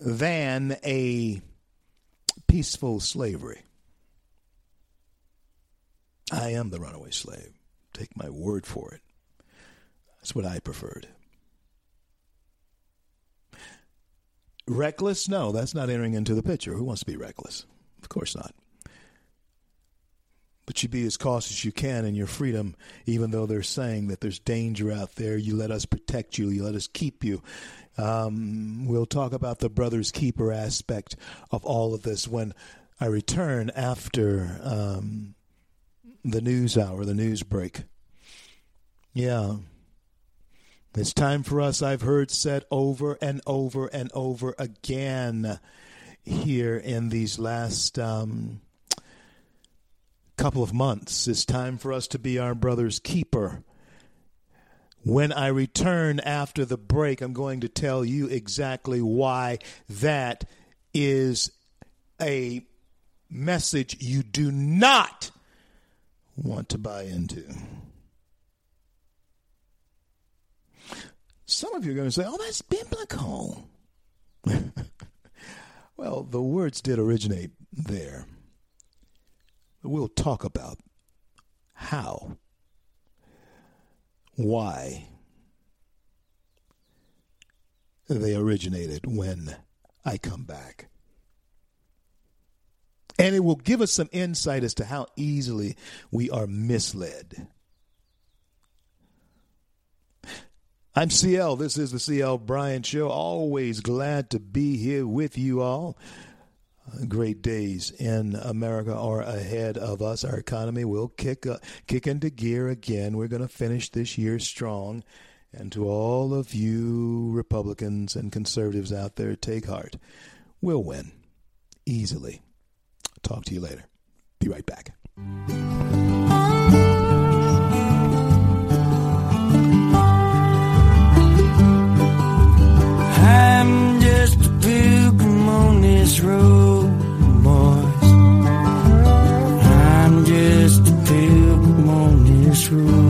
than a peaceful slavery. I am the runaway slave. Take my word for it. That's what I preferred. Reckless? No, that's not entering into the picture. Who wants to be reckless? Of course not but you be as cautious as you can in your freedom, even though they're saying that there's danger out there. You let us protect you, you let us keep you. Um, we'll talk about the brother's keeper aspect of all of this when I return after um, the news hour, the news break. Yeah. It's time for us, I've heard said over and over and over again here in these last. Um, couple of months. It's time for us to be our brother's keeper. When I return after the break, I'm going to tell you exactly why that is a message you do not want to buy into. Some of you are going to say, oh, that's biblical. [laughs] well, the words did originate there we'll talk about how, why they originated when I come back. And it will give us some insight as to how easily we are misled. I'm CL. This is the CL Bryant Show. Always glad to be here with you all great days in America are ahead of us. Our economy will kick kick into gear again. We're going to finish this year strong. And to all of you Republicans and conservatives out there, take heart. We'll win easily. Talk to you later. Be right back. On this road.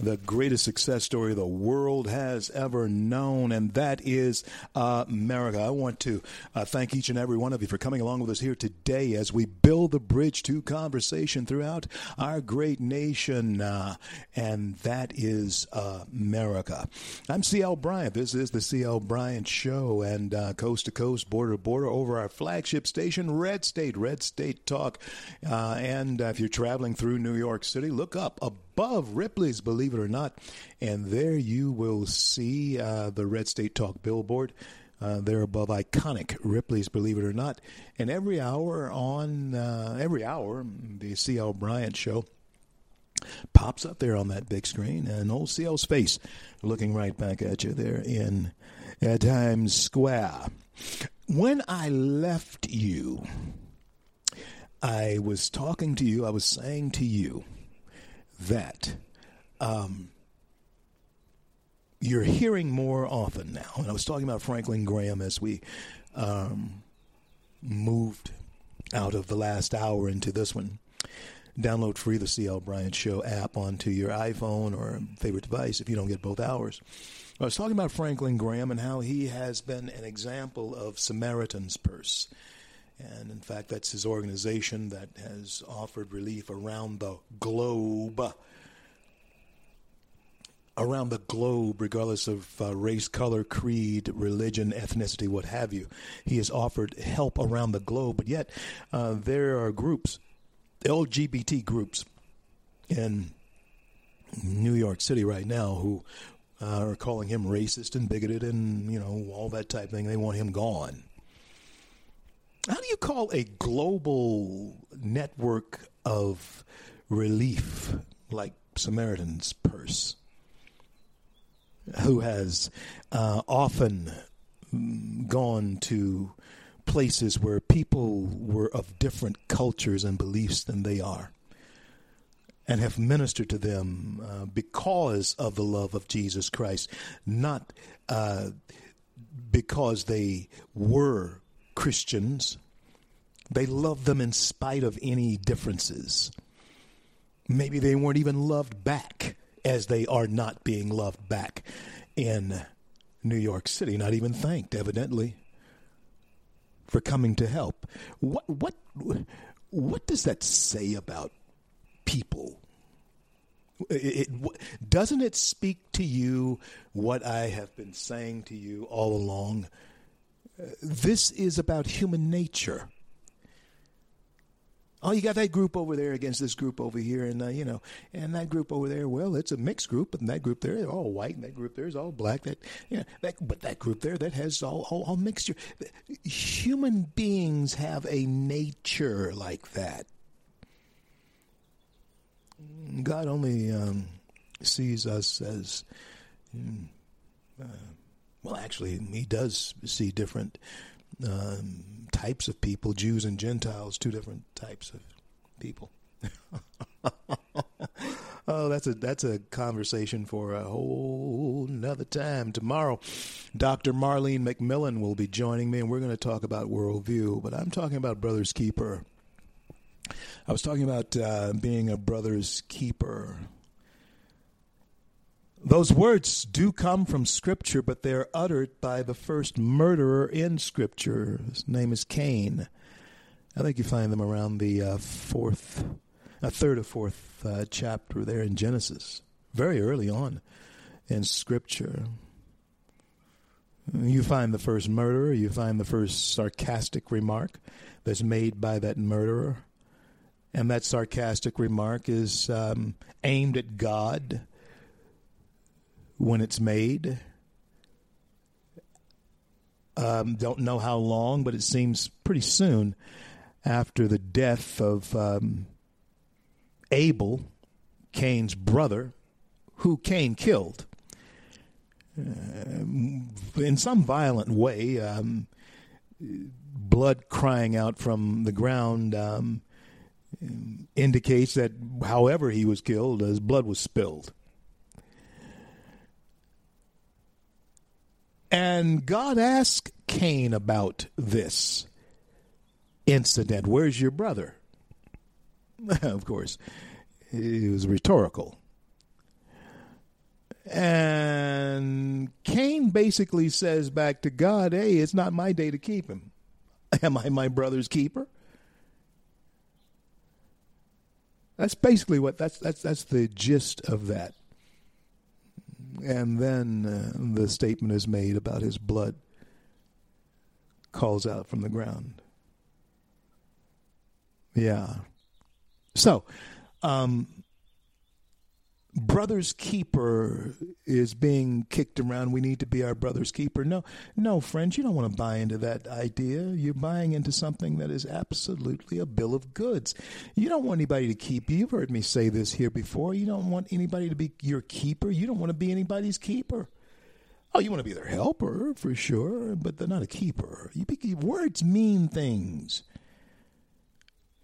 the greatest success story the world has ever known, and that is America. I want to uh, thank each and every one of you for coming along with us here today as we build the bridge to conversation throughout our great nation, uh, and that is America. I'm C.L. Bryant. This is the C.L. Bryant Show, and uh, coast to coast, border to border, over our flagship station, Red State, Red State Talk. Uh, and if you're traveling through New York City, look up above Ripley's, believe it or not, and there you will see uh, the Red State Talk billboard. Uh, they're above iconic Ripley's, believe it or not. And every hour on uh, every hour, the C.L. Bryant show pops up there on that big screen, and old CL's face looking right back at you there in uh, Times Square. When I left you, I was talking to you, I was saying to you that um, you're hearing more often now. And I was talking about Franklin Graham as we um, moved out of the last hour into this one. Download free the CL Bryant Show app onto your iPhone or favorite device if you don't get both hours. I was talking about Franklin Graham and how he has been an example of Samaritan's Purse. And in fact, that's his organization that has offered relief around the globe. Around the globe, regardless of uh, race, color, creed, religion, ethnicity, what have you. He has offered help around the globe, but yet uh, there are groups, LGBT groups in New York City right now who uh, are calling him racist and bigoted and, you know, all that type of thing. They want him gone. How do you call a global network of relief like Samaritan's Purse, who has uh, often gone to places where people were of different cultures and beliefs than they are? and have ministered to them uh, because of the love of Jesus Christ, not uh, because they were Christians. They loved them in spite of any differences. Maybe they weren't even loved back as they are not being loved back in New York City, not even thanked, evidently, for coming to help. What what what does that say about people? It, it, doesn't it speak to you what I have been saying to you all along? This is about human nature. Oh, you got that group over there against this group over here, and uh, you know, and that group over there. Well, it's a mixed group, and that group there is all white, and that group there is all black. That, yeah, that, but that group there that has all, all all mixture. Human beings have a nature like that. God only um, sees us as, mm, uh, well, actually, He does see different um, types of people, Jews and Gentiles, two different types of people. [laughs] oh, that's a that's a conversation for a whole another time. Tomorrow, Dr. Marlene McMillan will be joining me, and we're going to talk about worldview. But I'm talking about Brother's Keeper. I was talking about uh, being a brother's keeper. Those words do come from Scripture, but they're uttered by the first murderer in Scripture. His name is Cain. I think you find them around the uh, fourth, a third or fourth uh, chapter there in Genesis, very early on in Scripture. You find the first murderer, you find the first sarcastic remark that's made by that murderer and that sarcastic remark is um, aimed at God when it's made. Um, don't know how long, but it seems pretty soon after the death of um, Abel, Cain's brother, who Cain killed. Uh, in some violent way, um, blood crying out from the ground um, indicates that however he was killed, his blood was spilled. And God asked Cain about this incident. Where's your brother? [laughs] of course, it was rhetorical. And Cain basically says back to God, Hey, it's not my day to keep him. [laughs] Am I my brother's keeper? That's basically what that's that's that's the gist of that. And then uh, the statement is made about his blood calls out from the ground. Yeah. So, um, brother's keeper is being kicked around. We need to be our brother's keeper. No, no, friends, you don't want to buy into that idea. You're buying into something that is absolutely a bill of goods. You don't want anybody to keep you. You've heard me say this here before. You don't want anybody to be your keeper. You don't want to be anybody's keeper. Oh, you want to be their helper for sure, but they're not a keeper. You be, words mean things.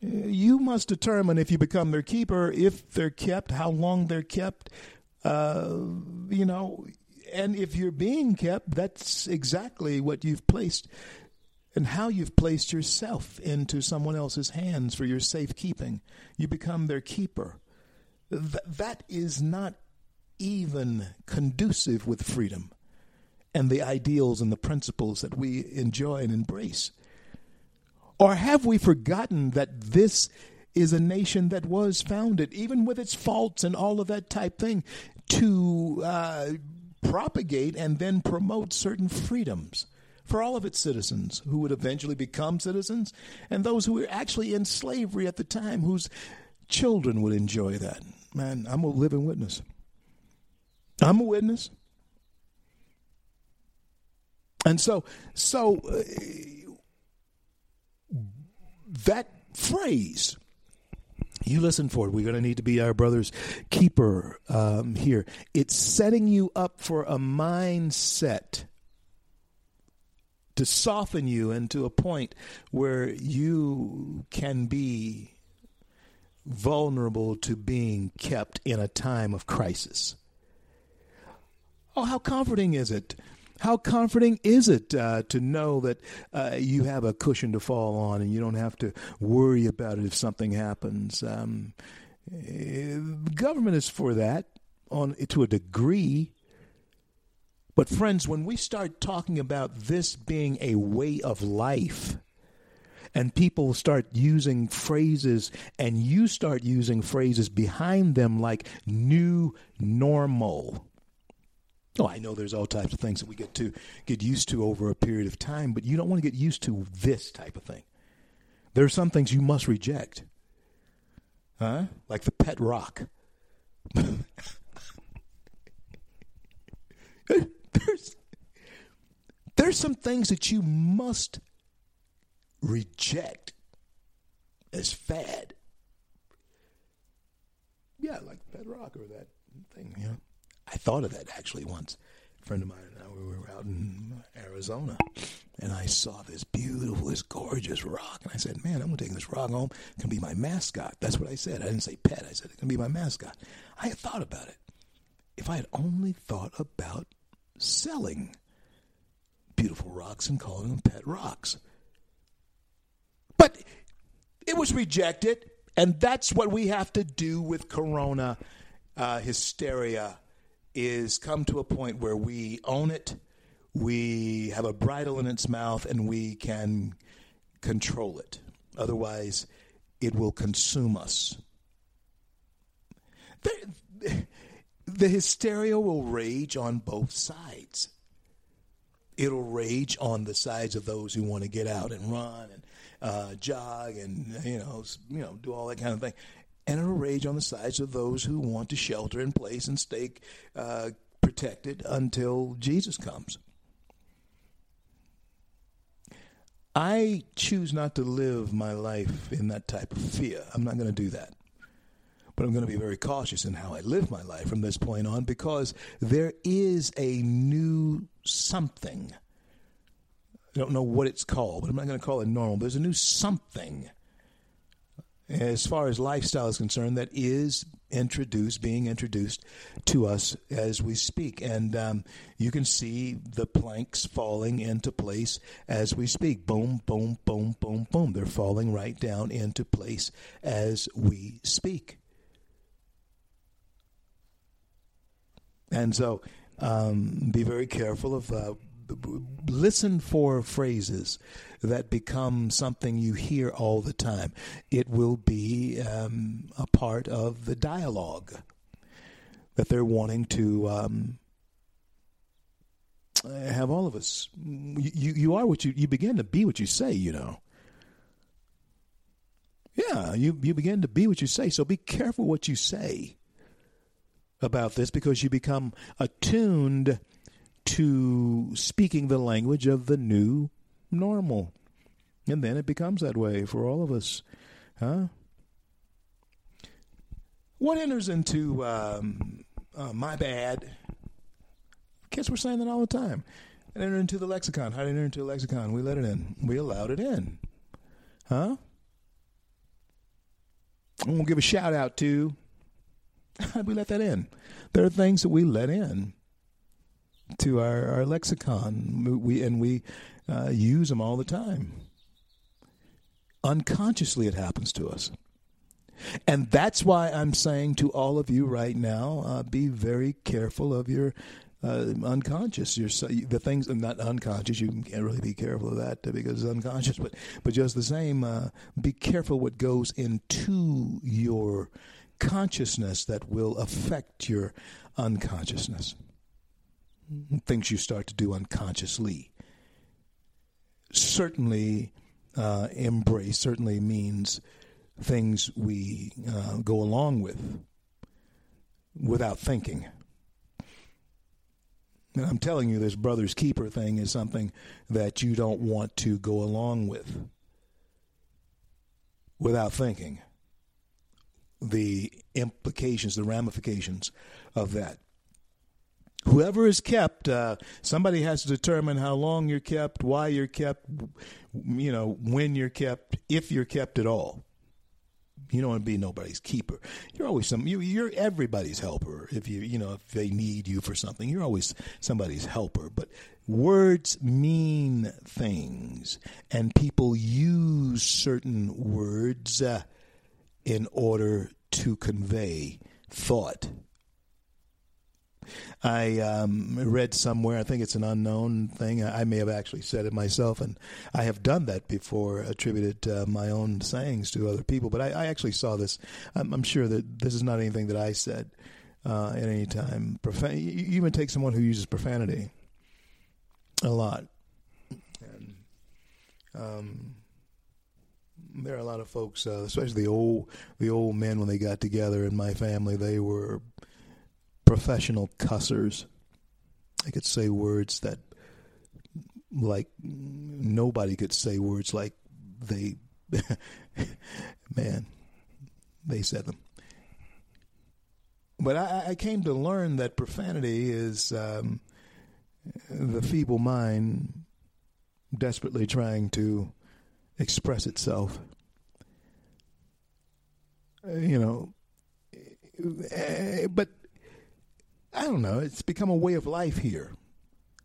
You must determine if you become their keeper, if they're kept, how long they're kept, uh, you know, and if you're being kept, that's exactly what you've placed and how you've placed yourself into someone else's hands for your safekeeping. You become their keeper. Th- that is not even conducive with freedom and the ideals and the principles that we enjoy and embrace. Or have we forgotten that this is a nation that was founded, even with its faults and all of that type thing, to uh, propagate and then promote certain freedoms for all of its citizens who would eventually become citizens and those who were actually in slavery at the time whose children would enjoy that. Man, I'm a living witness. I'm a witness. And so, so uh, that phrase, you listen for it. We're going to need to be our brother's keeper um, here. It's setting you up for a mindset to soften you into a point where you can be vulnerable to being kept in a time of crisis. Oh, how comforting is it how comforting is it uh, to know that uh, you have a cushion to fall on and you don't have to worry about it if something happens? Um, eh, government is for that on to a degree. But friends, when we start talking about this being a way of life, and people start using phrases, and you start using phrases behind them like new normal Oh, I know there's all types of things that we get to get used to over a period of time, but you don't want to get used to this type of thing. There are some things you must reject. Huh? Like the pet rock. [laughs] there's there's some things that you must reject as fad. Yeah, like pet rock or that thing, yeah. I thought of that actually once. A friend of mine and I, we were out in Arizona, and I saw this beautiful, this gorgeous rock. And I said, Man, I'm to take this rock home. It can be my mascot. That's what I said. I didn't say pet. I said, It can be my mascot. I had thought about it. If I had only thought about selling beautiful rocks and calling them pet rocks. But it was rejected, and that's what we have to do with corona uh, hysteria is come to a point where we own it, we have a bridle in its mouth, and we can control it. Otherwise, it will consume us. The, the hysteria will rage on both sides. It'll rage on the sides of those who want to get out and run and uh, jog and you know you know do all that kind of thing, and it'll rage on the sides of those who want to shelter in place and stay uh, protected until Jesus comes. I choose not to live my life in that type of fear. I'm not going to do that. But I'm going to be very cautious in how I live my life from this point on because there is a new something. I don't know what it's called, but I'm not going to call it normal. There's a new something as far as lifestyle is concerned that is introduced, being introduced to us as we speak. And um, you can see the planks falling into place as we speak. Boom, boom, boom, boom, boom. They're falling right down into place as we speak. And so um, be very careful of. Uh, listen for phrases that become something you hear all the time. It will be um, a part of the dialogue that they're wanting to um, have all of us. You, you are what you you begin to be what you say. You know. Yeah, you you begin to be what you say. So be careful what you say about this because you become attuned to speaking the language of the new normal. And then it becomes that way for all of us. Huh? What enters into um, uh, my bad? Kids were saying that all the time. It entered into the lexicon. How did it enter into the lexicon? We let it in. We allowed it in. Huh? I'm going to give a shout out to [laughs] we let that in. There are things that we let in to our, our lexicon. We and we uh, use them all the time. Unconsciously, it happens to us, and that's why I'm saying to all of you right now: uh, be very careful of your. Uh, unconscious, your the things not unconscious. You can't really be careful of that because it's unconscious. But but just the same, uh, be careful what goes into your consciousness that will affect your unconsciousness. Things you start to do unconsciously. Certainly, uh, embrace certainly means things we uh, go along with without thinking. And I'm telling you, this brother's keeper thing is something that you don't want to go along with without thinking the implications, the ramifications of that. Whoever is kept, uh, somebody has to determine how long you're kept, why you're kept, you know, when you're kept, if you're kept at all. You don't want to be nobody's keeper. You're always some. You, you're everybody's helper. If you, you know, if they need you for something, you're always somebody's helper. But words mean things, and people use certain words. Uh, in order to convey thought. I um, read somewhere, I think it's an unknown thing. I may have actually said it myself, and I have done that before, attributed uh, my own sayings to other people. But I, I actually saw this. I'm, I'm, sure that this is not anything that I said uh, at any time. Profan- you even take someone who uses profanity a lot. And, um, there are a lot of folks, uh, especially the old the old men when they got together in my family. They were professional cussers. They could say words that, like, nobody could say words like they. [laughs] man, they said them. But I, I, came to learn that profanity is um, the feeble mind desperately trying to express itself. You know, but I don't know. It's become a way of life here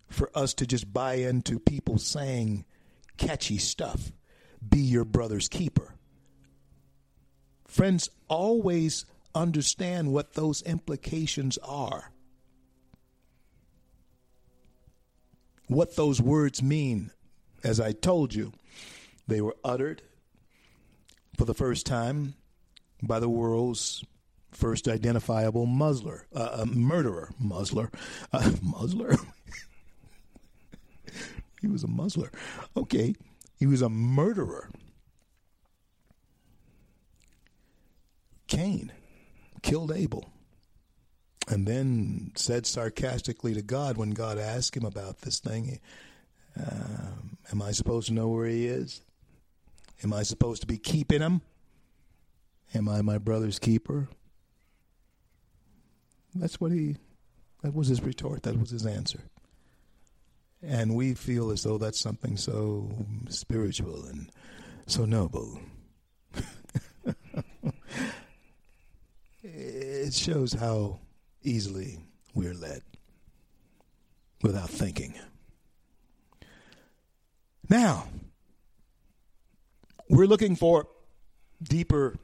for us to just buy into people saying catchy stuff. Be your brother's keeper. Friends always understand what those implications are. What those words mean, as I told you. They were uttered for the first time by the world's first identifiable muzzler, uh, murderer, muzzler, uh, [laughs] muzzler. He was a muzzler. Okay. He was a murderer. Cain killed Abel and then said sarcastically to God when God asked him about this thing, uh, Am I supposed to know where he is? Am I supposed to be keeping him? Am I my brother's keeper? That's what he, that was his retort. That was his answer. And we feel as though that's something so spiritual and so noble. [laughs] it shows how easily we're led without thinking. Now, we're looking for deeper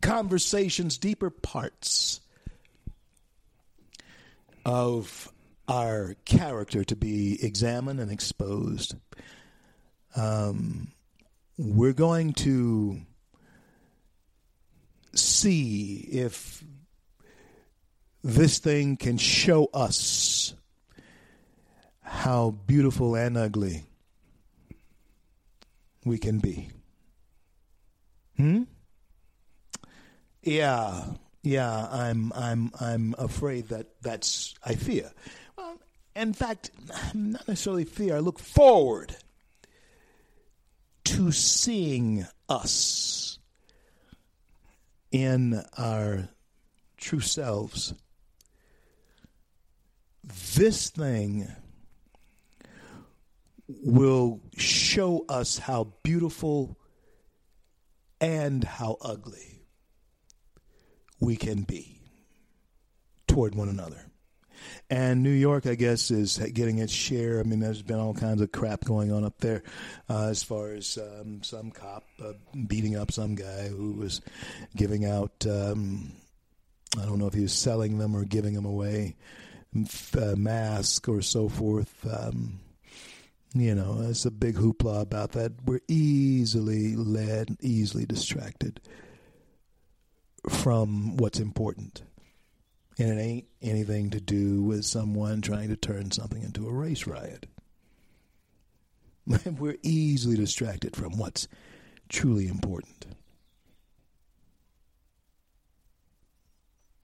conversations, deeper parts of our character to be examined and exposed. Um, we're going to see if this thing can show us how beautiful and ugly we can be. Hmm? Yeah, yeah, I'm I'm I'm afraid that that's I fear. Well, in fact, not necessarily fear. I look forward to seeing us in our true selves. This thing will show us how beautiful and how ugly we can be toward one another. And New York, I guess, is getting its share. I mean, there's been all kinds of crap going on up there uh, as far as um, some cop uh, beating up some guy who was giving out, um, I don't know if he was selling them or giving them away, uh, masks or so forth. Um, you know, it's a big hoopla about that. We're easily led, easily distracted from what's important. And it ain't anything to do with someone trying to turn something into a race riot. [laughs] We're easily distracted from what's truly important.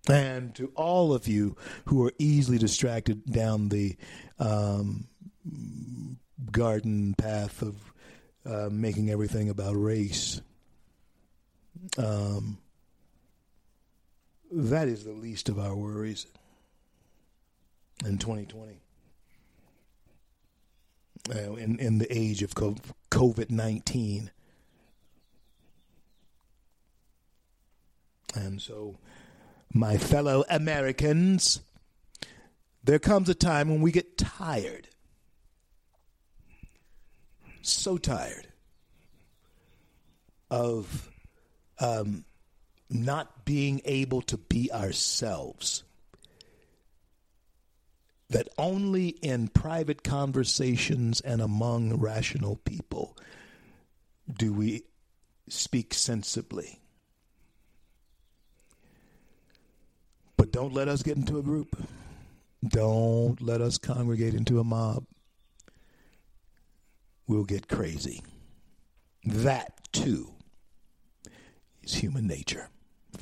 And to all of you who are easily distracted down the um, garden path of uh, making everything about race, um, that is the least of our worries in 2020. Uh, in, in the age of COVID 19. And so, my fellow Americans, there comes a time when we get tired. So tired of um, not being able to be ourselves. That only in private conversations and among rational people do we speak sensibly. But don't let us get into a group. Don't let us congregate into a mob. We'll get crazy. That too is human nature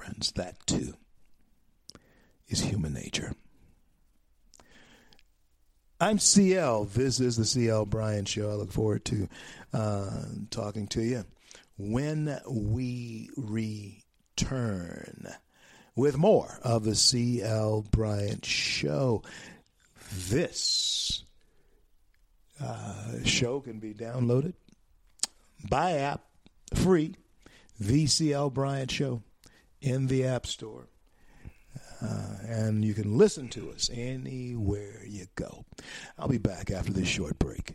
friends, that too is human nature. I'm CL. This is the CL Bryant Show. I look forward to uh, talking to you when we return with more of the CL Bryant Show. This uh, show can be downloaded by app, free, the CL Bryant Show in the App Store. Uh, and you can listen to us anywhere you go. I'll be back after this short break.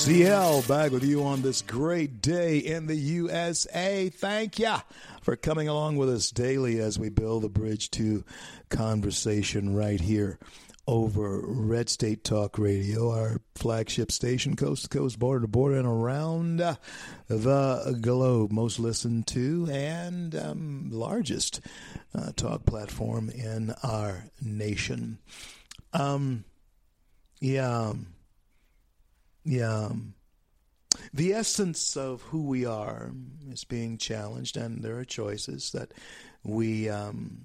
CL back with you on this great day in the USA. Thank you for coming along with us daily as we build the bridge to conversation right here over Red State Talk Radio, our flagship station, coast to coast, border to border, and around the globe. Most listened to and um, largest uh, talk platform in our nation. Um, yeah. Yeah. um, The essence of who we are is being challenged, and there are choices that we um,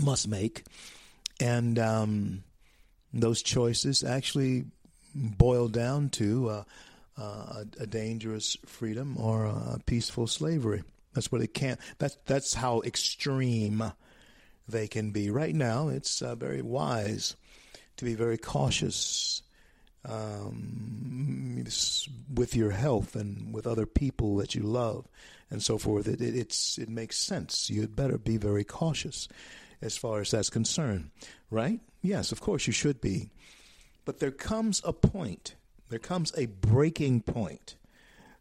must make. And um, those choices actually boil down to uh, uh, a, dangerous freedom or a peaceful slavery. That's what it can. That's that's how extreme they can be. Right now, it's uh, very wise to be very cautious um, with your health and with other people that you love and so forth. It, it, it's it makes sense. You'd better be very cautious as far as that's concerned, right? Yes, of course you should be. But there comes a point. There comes a breaking point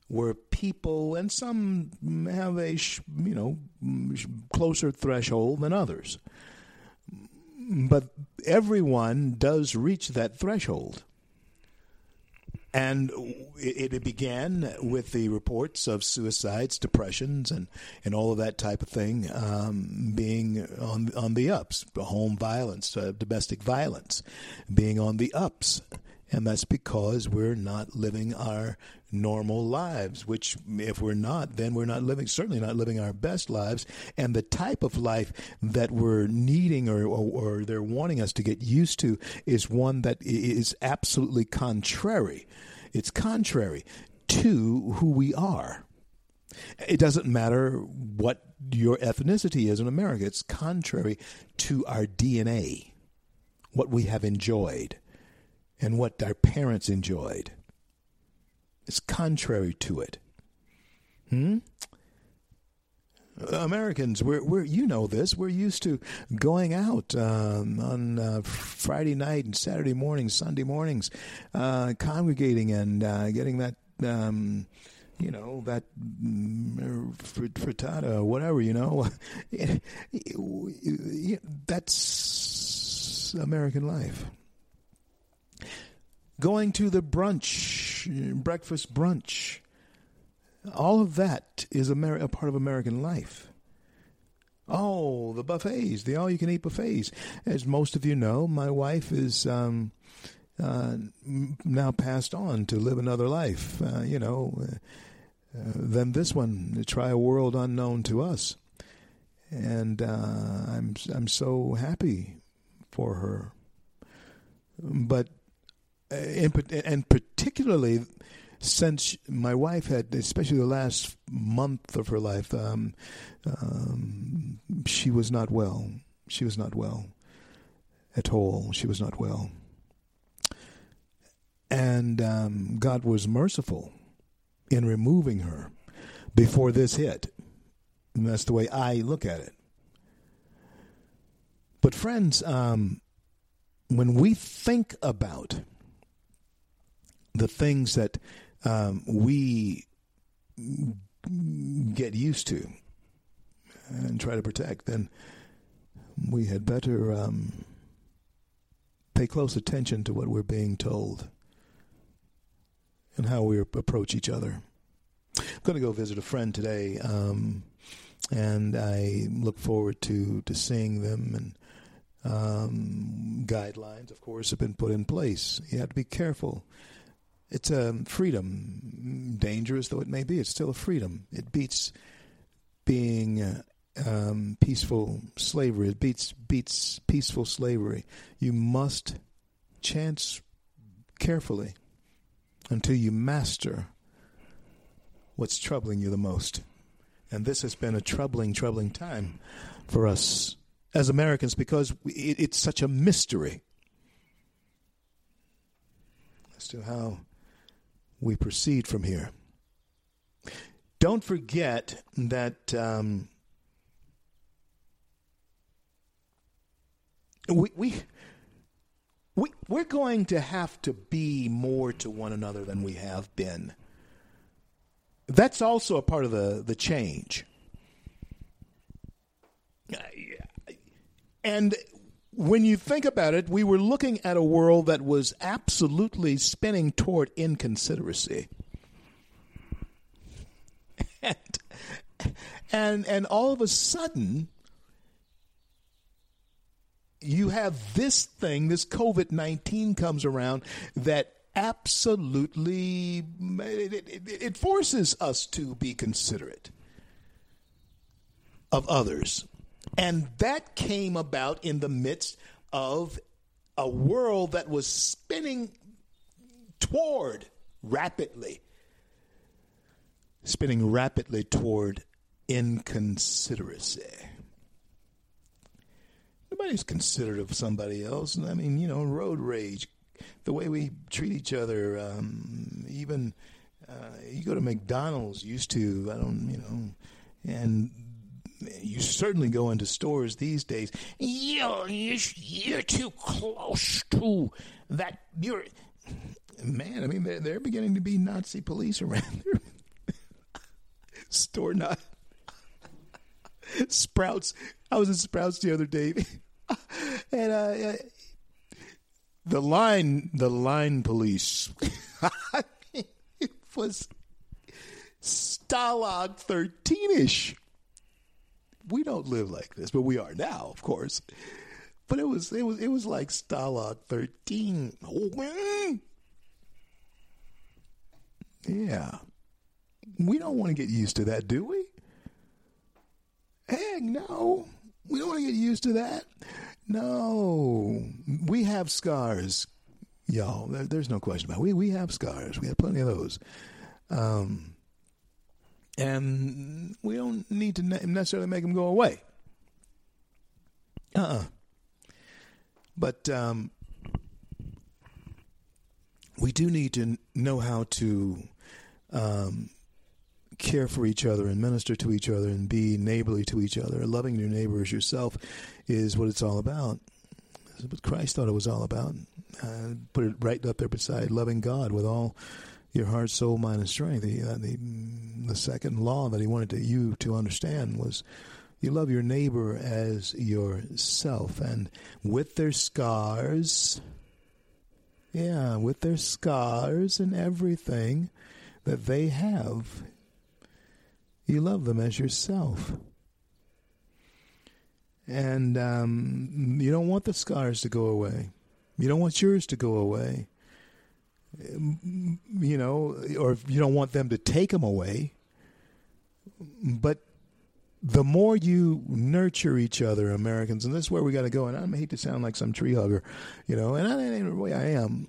where people and some have a you know closer threshold than others but everyone does reach that threshold and it, it began with the reports of suicides, depressions, and, and all of that type of thing um, being on on the ups. Home violence, uh, domestic violence, being on the ups, and that's because we're not living our normal lives. Which, if we're not, then we're not living. Certainly not living our best lives. And the type of life that we're needing or or, or they're wanting us to get used to is one that is absolutely contrary it's contrary to who we are. It doesn't matter what your ethnicity is in America, it's contrary to our DNA, what we have enjoyed, and what our parents enjoyed. It's contrary to it. Hmm? Americans, we're, we're you know this. We're used to going out um, on uh, Friday night and Saturday mornings, Sunday mornings, uh, congregating and uh, getting that. Um, you know that mm, frittata whatever you know [laughs] that's american life going to the brunch breakfast brunch all of that is a part of American life. Oh, the buffets, the all you can eat buffets. As most of you know, my wife is um, uh, now passed on to live another life, uh, you know, uh, than this one, to try a world unknown to us. And uh, I'm, I'm so happy for her. But, uh, in, and particularly, since my wife had, especially the last month of her life, um, um, she was not well. She was not well at all. She was not well. And um, God was merciful in removing her before this hit. And that's the way I look at it. But, friends, um, when we think about the things that um, we get used to and try to protect, then we had better um, pay close attention to what we're being told and how we approach each other. I'm going to go visit a friend today. Um, and I look forward to to seeing them and. Um, guidelines, of course, have been put in place. You have to be careful. It's a freedom, dangerous though it may be. It's still a freedom. It beats being um, peaceful slavery. It beats beats peaceful slavery. You must chance carefully until you master what's troubling you the most. And this has been a troubling, troubling time for us as Americans because it, it's such a mystery as to how we proceed from here. Don't forget that um, we, we we we're going to have to be more to one another than we have been. That's also a part of the the change. And when you think about it, we were looking at a world that was absolutely spinning toward inconsideracy. And, and and all of a sudden you have this thing, this COVID 19 comes around that absolutely it, it, it, forces us to be considerate of others and that came about in the midst of a world that was spinning toward rapidly, spinning rapidly toward inconsideracy. Nobody's considerate of somebody else. I mean, you know, road rage, the way we treat each other, um, even uh, you go to McDonald's, used to, I don't, you know, and you certainly go into stores these days. You're, you're too close to that. You're man. I mean, they're, they're beginning to be Nazi police around [laughs] there. Store not Sprouts. I was at Sprouts the other day, [laughs] and uh, the line, the line police. [laughs] it was Stalag thirteen-ish we don't live like this, but we are now, of course. But it was it was it was like Stalag thirteen. Yeah. We don't want to get used to that, do we? Heck no. We don't want to get used to that. No. We have scars, y'all. There's no question about it. We we have scars. We have plenty of those. Um and we don't need to necessarily make them go away. Uh uh-uh. uh But um, we do need to know how to um, care for each other and minister to each other and be neighborly to each other. Loving your neighbor as yourself is what it's all about. What Christ thought it was all about. Uh, put it right up there beside loving God with all your heart, soul, mind, and strength. The, uh, the, the second law that he wanted to, you to understand was you love your neighbor as yourself. And with their scars, yeah, with their scars and everything that they have, you love them as yourself. And um, you don't want the scars to go away. You don't want yours to go away you know, or if you don't want them to take them away. But the more you nurture each other, Americans, and this is where we got to go. And I hate to sound like some tree hugger, you know, and I, in the way I am,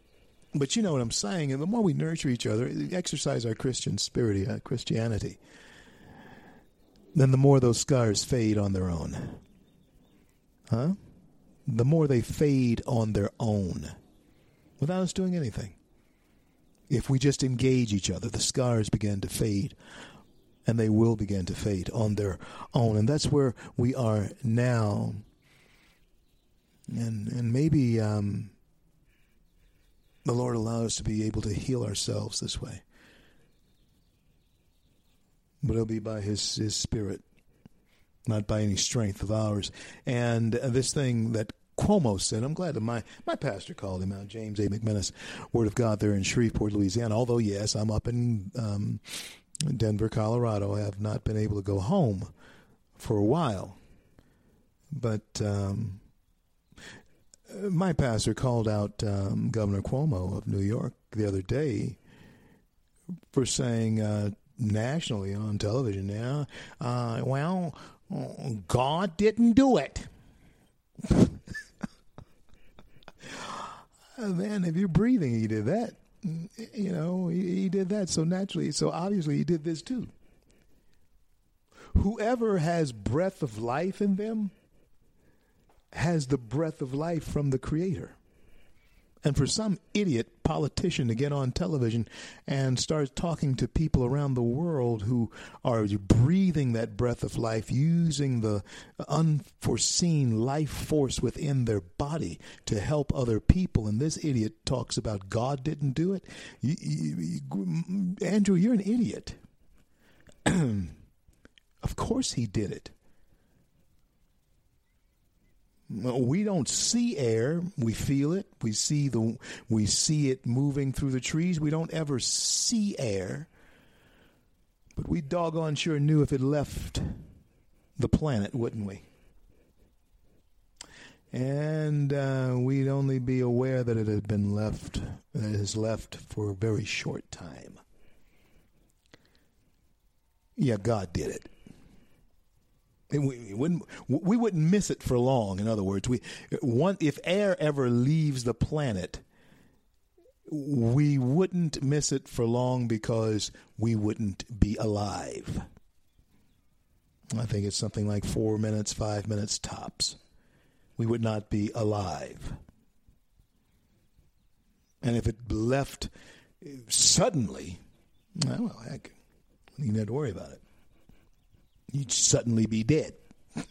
but you know what I'm saying. And the more we nurture each other, exercise our Christian spirit, uh, Christianity, then the more those scars fade on their own. Huh? The more they fade on their own without us doing anything. If we just engage each other, the scars begin to fade and they will begin to fade on their own. And that's where we are now. And and maybe um, the Lord allow us to be able to heal ourselves this way. But it'll be by His His Spirit, not by any strength of ours. And this thing that Cuomo said, I'm glad that my, my pastor called him out, James A. McManus, Word of God there in Shreveport, Louisiana. Although, yes, I'm up in um, Denver, Colorado. I have not been able to go home for a while. But um, my pastor called out um, Governor Cuomo of New York the other day for saying uh, nationally on television uh, well, God didn't do it. [laughs] Oh, man, if you're breathing, he did that. Mm, you know, he, he did that so naturally. So obviously, he did this too. Whoever has breath of life in them has the breath of life from the Creator. And for some idiot politician to get on television and start talking to people around the world who are breathing that breath of life, using the unforeseen life force within their body to help other people, and this idiot talks about God didn't do it, you, you, you, Andrew, you're an idiot. [clears throat] of course he did it. We don't see air. We feel it. We see the we see it moving through the trees. We don't ever see air. But we doggone sure knew if it left the planet, wouldn't we? And uh, we'd only be aware that it had been left, that it has left for a very short time. Yeah, God did it. We wouldn't we wouldn't miss it for long. In other words, we one if air ever leaves the planet, we wouldn't miss it for long because we wouldn't be alive. I think it's something like four minutes, five minutes tops. We would not be alive. And if it left suddenly, well, heck, you didn't have to worry about it you'd suddenly be dead. [laughs]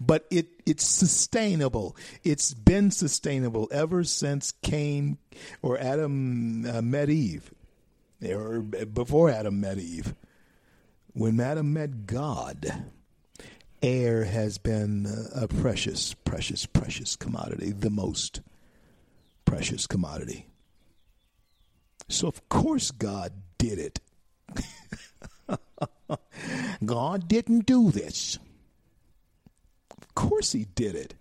but it it's sustainable. It's been sustainable ever since Cain or Adam uh, met Eve, or before Adam met Eve. When Adam met God, air has been a precious, precious, precious commodity, the most precious commodity. So of course God did it. [laughs] [laughs] God didn't do this. Of course, He did it.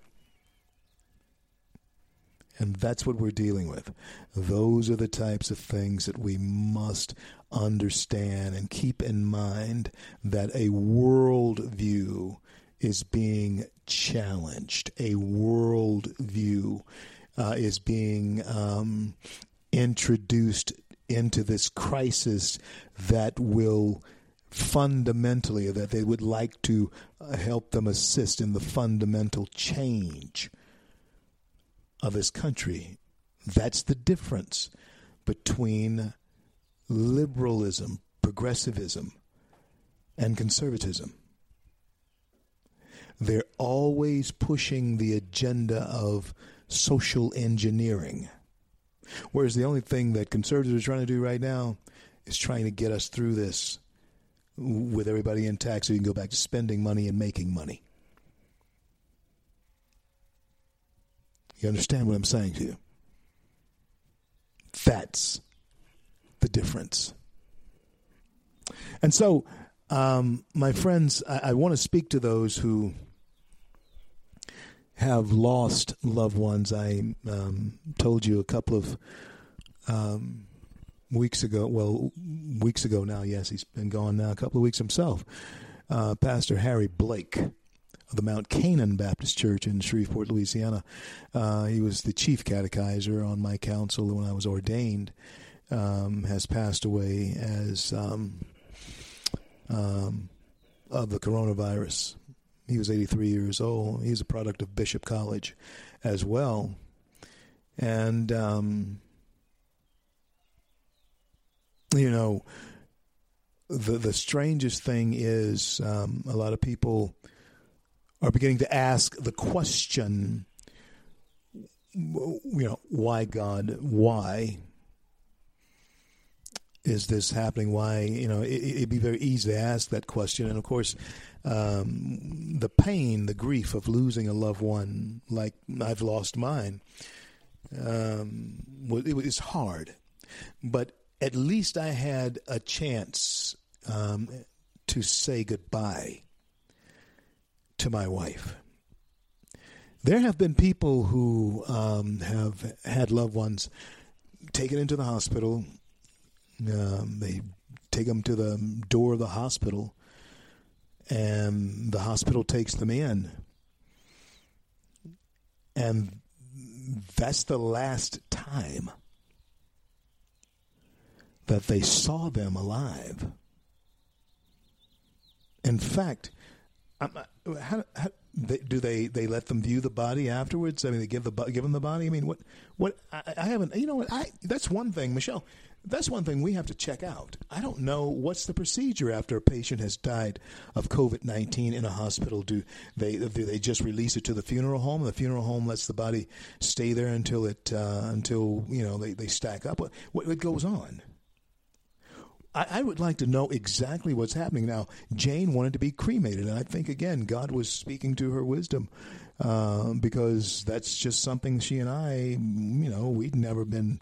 And that's what we're dealing with. Those are the types of things that we must understand and keep in mind that a worldview is being challenged. A worldview uh, is being um, introduced into this crisis that will fundamentally that they would like to uh, help them assist in the fundamental change of his country. That's the difference between liberalism, progressivism, and conservatism. They're always pushing the agenda of social engineering. Whereas the only thing that conservatives are trying to do right now is trying to get us through this with everybody intact so you can go back to spending money and making money. You understand what I'm saying to you? That's the difference. And so, um, my friends, I, I want to speak to those who have lost loved ones. I um, told you a couple of um, weeks ago. Well, weeks ago now. Yes, he's been gone now a couple of weeks himself. Uh, Pastor Harry Blake of the Mount Canaan Baptist Church in Shreveport, Louisiana. Uh, he was the chief catechizer on my council when I was ordained. Um, has passed away as um, um, of the coronavirus. He was 83 years old. He's a product of Bishop College as well. And um, you know, the the strangest thing is um, a lot of people are beginning to ask the question, you know, why God? Why is this happening? Why, you know, it, would be very easy to ask that question. And of course, um, the pain, the grief of losing a loved one, like I've lost mine, um, it was hard. But at least I had a chance um, to say goodbye to my wife. There have been people who um, have had loved ones taken into the hospital. Um, they take them to the door of the hospital, and the hospital takes them in. And that's the last time that they saw them alive. In fact, how, how, they, do they they let them view the body afterwards? I mean, they give the give them the body. I mean, what what I, I haven't. You know what? I that's one thing, Michelle. That's one thing we have to check out. I don't know what's the procedure after a patient has died of COVID nineteen in a hospital. Do they do they just release it to the funeral home? The funeral home lets the body stay there until it uh, until you know they, they stack up. What what goes on? I, I would like to know exactly what's happening now. Jane wanted to be cremated, and I think again God was speaking to her wisdom uh, because that's just something she and I, you know, we'd never been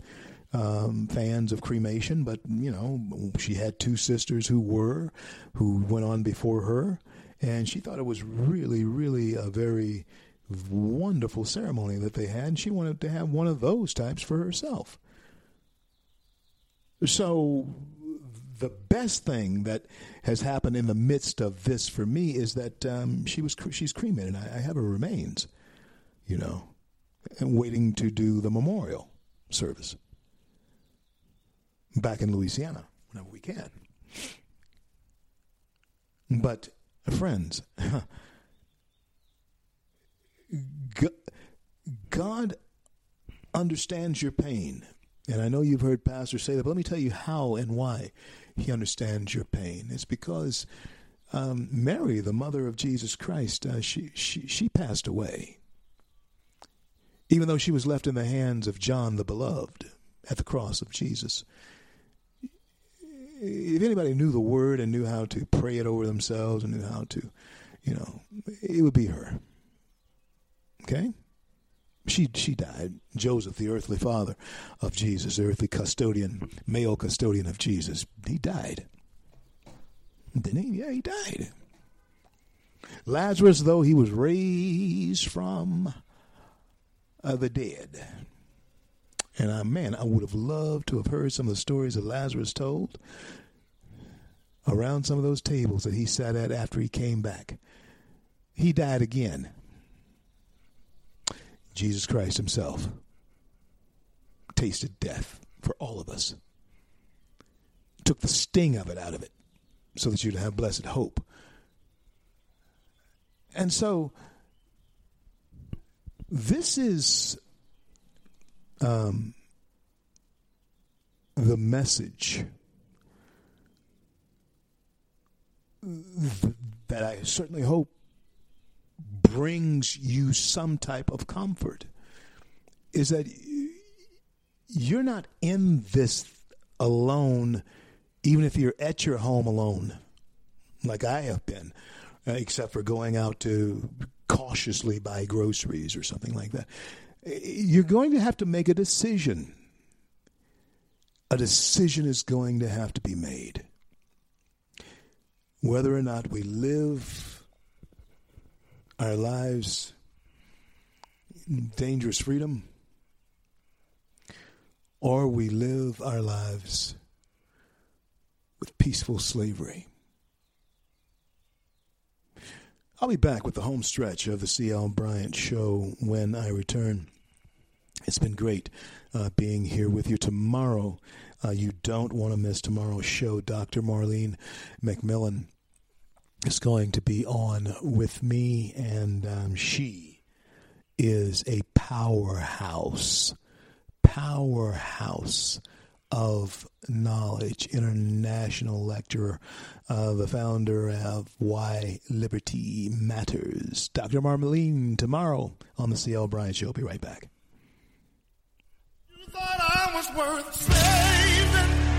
um, fans of cremation, but you know, she had two sisters who were, who went on before her, and she thought it was really, really a very wonderful ceremony that they had. And she wanted to have one of those types for herself. So the best thing that has happened in the midst of this for me is that um, she was she's cremated. I, I have her remains, you know, and waiting to do the memorial service back in Louisiana whenever we can. But friends, [laughs] God understands your pain. And I know you've heard pastors say that, but let me tell you how and why he understands your pain. It's because um, Mary, the mother of Jesus Christ, uh, she, she, she passed away. Even though she was left in the hands of John the Beloved at the cross of Jesus. If anybody knew the word and knew how to pray it over themselves and knew how to, you know, it would be her. Okay? She she died. Joseph, the earthly father of Jesus, the earthly custodian, male custodian of Jesus, he died. Didn't he? Yeah, he died. Lazarus, though he was raised from uh, the dead. And uh, man, I would have loved to have heard some of the stories that Lazarus told around some of those tables that he sat at after he came back. He died again. Jesus Christ himself tasted death for all of us. Took the sting of it out of it so that you'd have blessed hope. And so this is um, the message that I certainly hope brings you some type of comfort is that you're not in this alone, even if you're at your home alone, like I have been, uh, except for going out to cautiously buy groceries or something like that. You're going to have to make a decision. A decision is going to have to be made. Whether or not we live our lives in dangerous freedom, or we live our lives with peaceful slavery. I'll be back with the home stretch of the C.L. Bryant Show when I return. It's been great uh, being here with you tomorrow. Uh, you don't want to miss tomorrow's show. Dr. Marlene McMillan is going to be on with me, and um, she is a powerhouse, powerhouse of knowledge, international lecturer, uh, the founder of Why Liberty Matters. Dr. Marlene tomorrow on the CL Bryant Show. Be right back. You thought I was worth saving,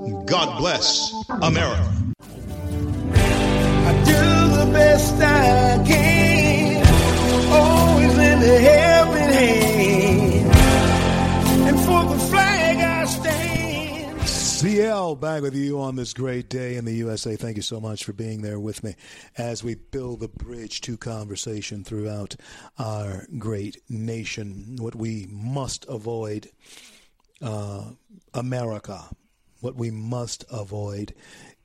God bless America. I do the best I can, always in the helping hand. And for the flag I stand. CL back with you on this great day in the USA. Thank you so much for being there with me as we build the bridge to conversation throughout our great nation. What we must avoid, uh, America, what we must avoid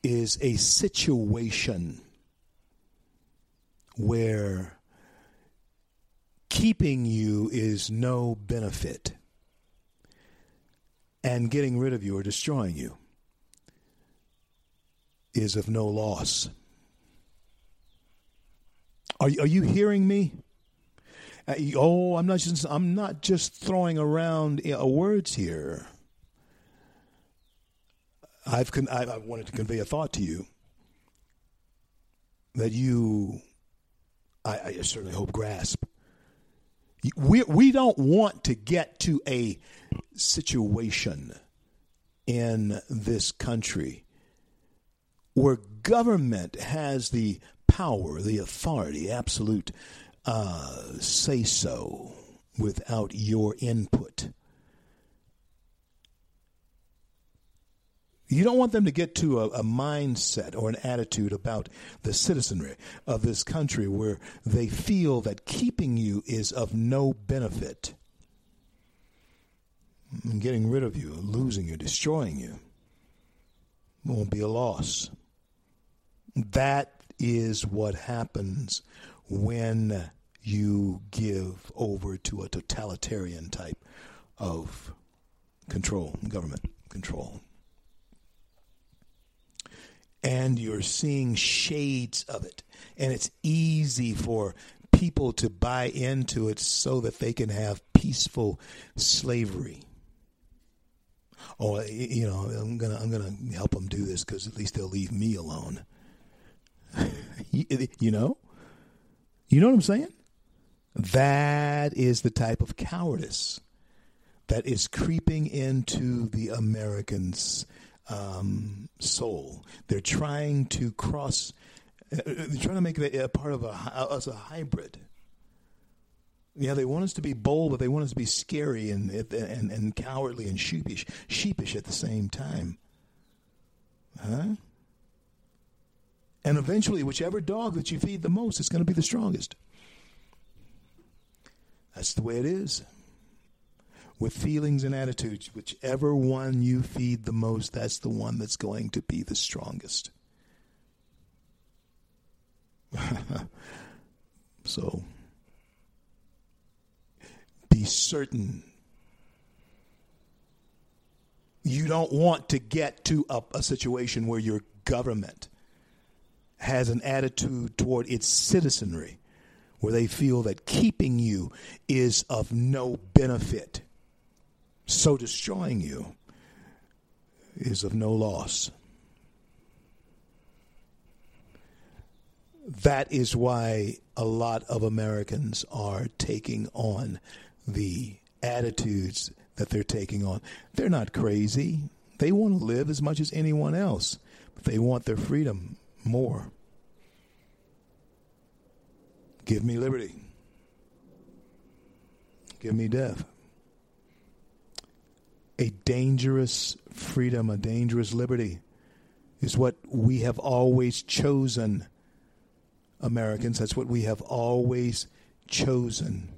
is a situation where keeping you is no benefit and getting rid of you or destroying you is of no loss. Are, are you hearing me? Uh, oh, I'm not just I'm not just throwing around uh, words here. I've con- I, I wanted to convey a thought to you that you, I, I certainly hope grasp. We we don't want to get to a situation in this country where government has the power, the authority, absolute uh, say so without your input. You don't want them to get to a, a, mindset or an attitude about the citizenry of this country where they feel that keeping you is of no benefit. Getting rid of you, losing you, destroying you won't be a loss. That is what happens when you give over to a totalitarian type of control, government control and you're seeing shades of it. And it's easy for people to buy into it so that they can have peaceful slavery. Oh, or you know, I'm gonna I'm gonna help them do this because at least they'll leave me alone. [laughs] you know, you know what I'm saying? That is the type of cowardice that is creeping into the Americans' um, soul. They're trying to cross. Uh, they're trying to make it a, a part of a as a hybrid. Yeah, they want us to be bold, but they want us to be scary and and, and cowardly and sheepish, sheepish at the same time. Huh? And eventually, whichever dog that you feed the most is going to be the strongest. That's the way it is with feelings and attitudes. Whichever one you feed the most, that's the one that's going to be the strongest. [laughs] so be certain. You don't want to get to a, a situation where your government has an attitude toward its citizenry where they feel that keeping you is of no benefit so destroying you is of no loss. That is why a lot of Americans are taking on the attitudes that they're taking on. They're not crazy. They want to live as much as anyone else, but they want their freedom more. Give me liberty. Give me death a dangerous freedom, a dangerous liberty, is what we have always chosen, Americans. That's what we have always chosen.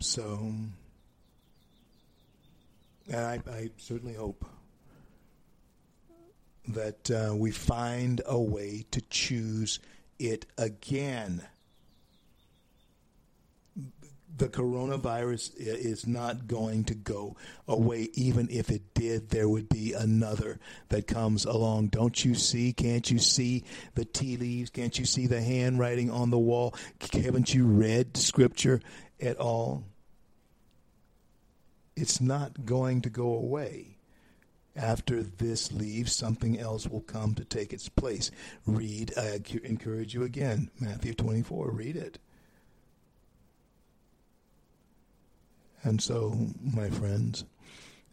So, and I, I certainly hope that uh, we find a way to choose it again. The coronavirus is not going to go away. Even if it did, there would be another that comes along. Don't you see? Can't you see the tea leaves? Can't you see the handwriting on the wall? Haven't you read scripture at all? It's not going to go away. After this leaves, something else will come to take its place. Read, I encourage you again, Matthew 24, read it. And so, my friends,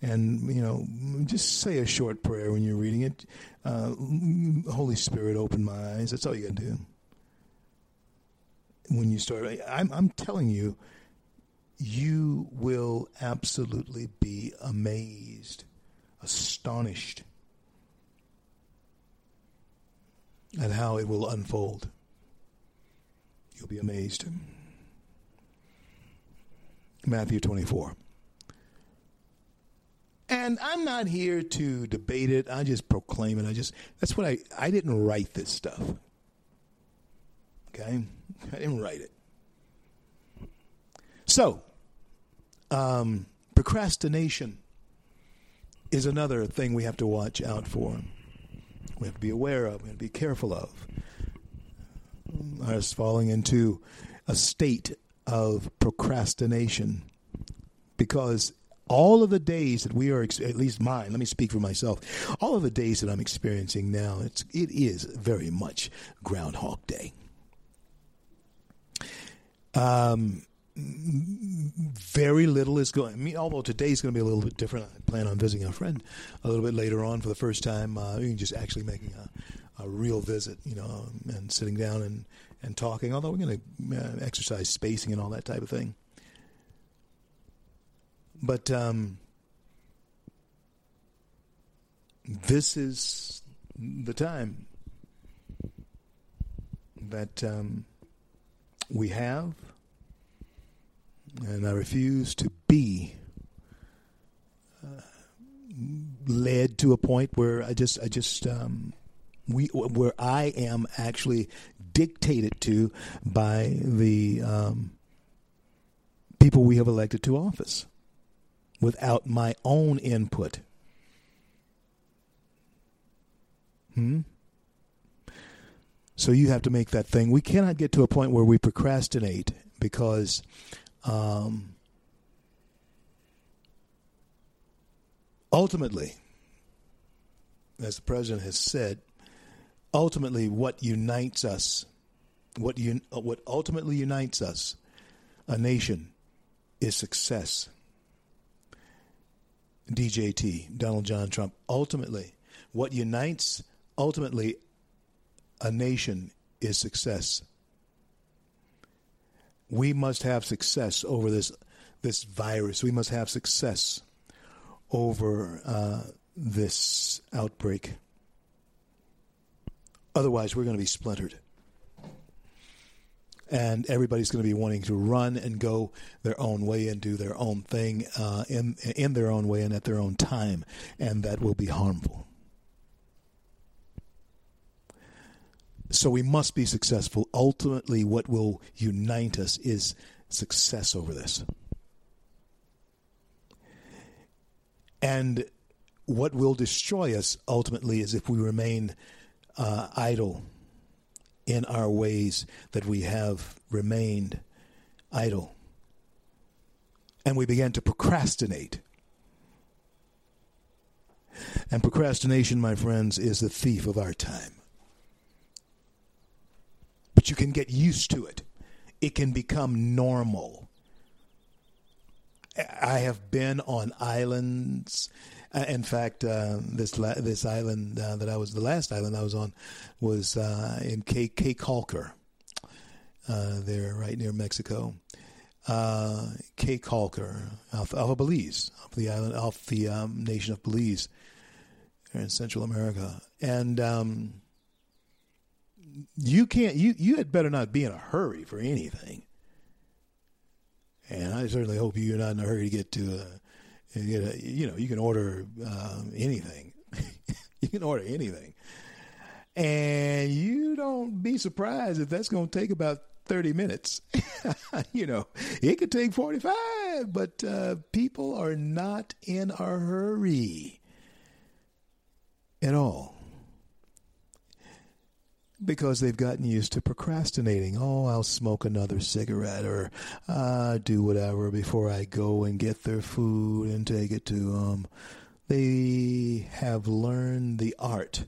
and you know, just say a short prayer when you're reading it. Uh, Holy Spirit, open my eyes. That's all you got to do. When you start, I'm, I'm telling you, you will absolutely be amazed, astonished at how it will unfold. You'll be amazed. Matthew 24. And I'm not here to debate it. I just proclaim it. I just that's what I I didn't write this stuff. Okay? I didn't write it. So, um, procrastination is another thing we have to watch out for. We have to be aware of, to be careful of. Us falling into a state of procrastination because all of the days that we are at least mine let me speak for myself all of the days that i'm experiencing now it's it is very much groundhog day um very little is going. I mean, although today's going to be a little bit different. I plan on visiting a friend a little bit later on for the first time. Uh, just actually making a, a real visit, you know, and sitting down and, and talking. Although we're going to uh, exercise spacing and all that type of thing. But um, this is the time that um, we have and I refuse to be uh, led to a point where I just, I just, um, we, where I am actually dictated to by the um, people we have elected to office, without my own input. Hmm. So you have to make that thing. We cannot get to a point where we procrastinate because um, ultimately, as the president has said, ultimately what unites us, what un- what ultimately unites us, a nation, is success. DJT, Donald John Trump. Ultimately, what unites ultimately a nation is success we must have success over this this virus. We must have success over uh, this outbreak. Otherwise, we're going to be splintered. And everybody's going to be wanting to run and go their own way and do their own thing uh, in in their own way and at their own time, and that will be harmful. So we must be successful. Ultimately, what will unite us is success over this. And what will destroy us ultimately is if we remain uh, idle in our ways that we have remained idle. And we began to procrastinate. And procrastination, my friends, is the thief of our time but you can get used to it. It can become normal. I have been on islands. Uh, in fact, uh, this la- this island uh, that I was the last island I was on was uh, in Cape Cape uh, there right near Mexico. Cape Caulker, off, off of Belize, off the island, off the um, nation of Belize, in Central America, and. Um, you can't you you had better not be in a hurry for anything and i certainly hope you're not in a hurry to get to you know you can order uh, anything [laughs] You can order anything. And you don't be surprised if that's going to take about 30 minutes. [laughs] you know, it could take 45, but uh, people are not in a hurry at all because they've gotten used to procrastinating. Oh, I'll smoke another cigarette or uh, do whatever before I go and get their food and take it to them. They have learned the art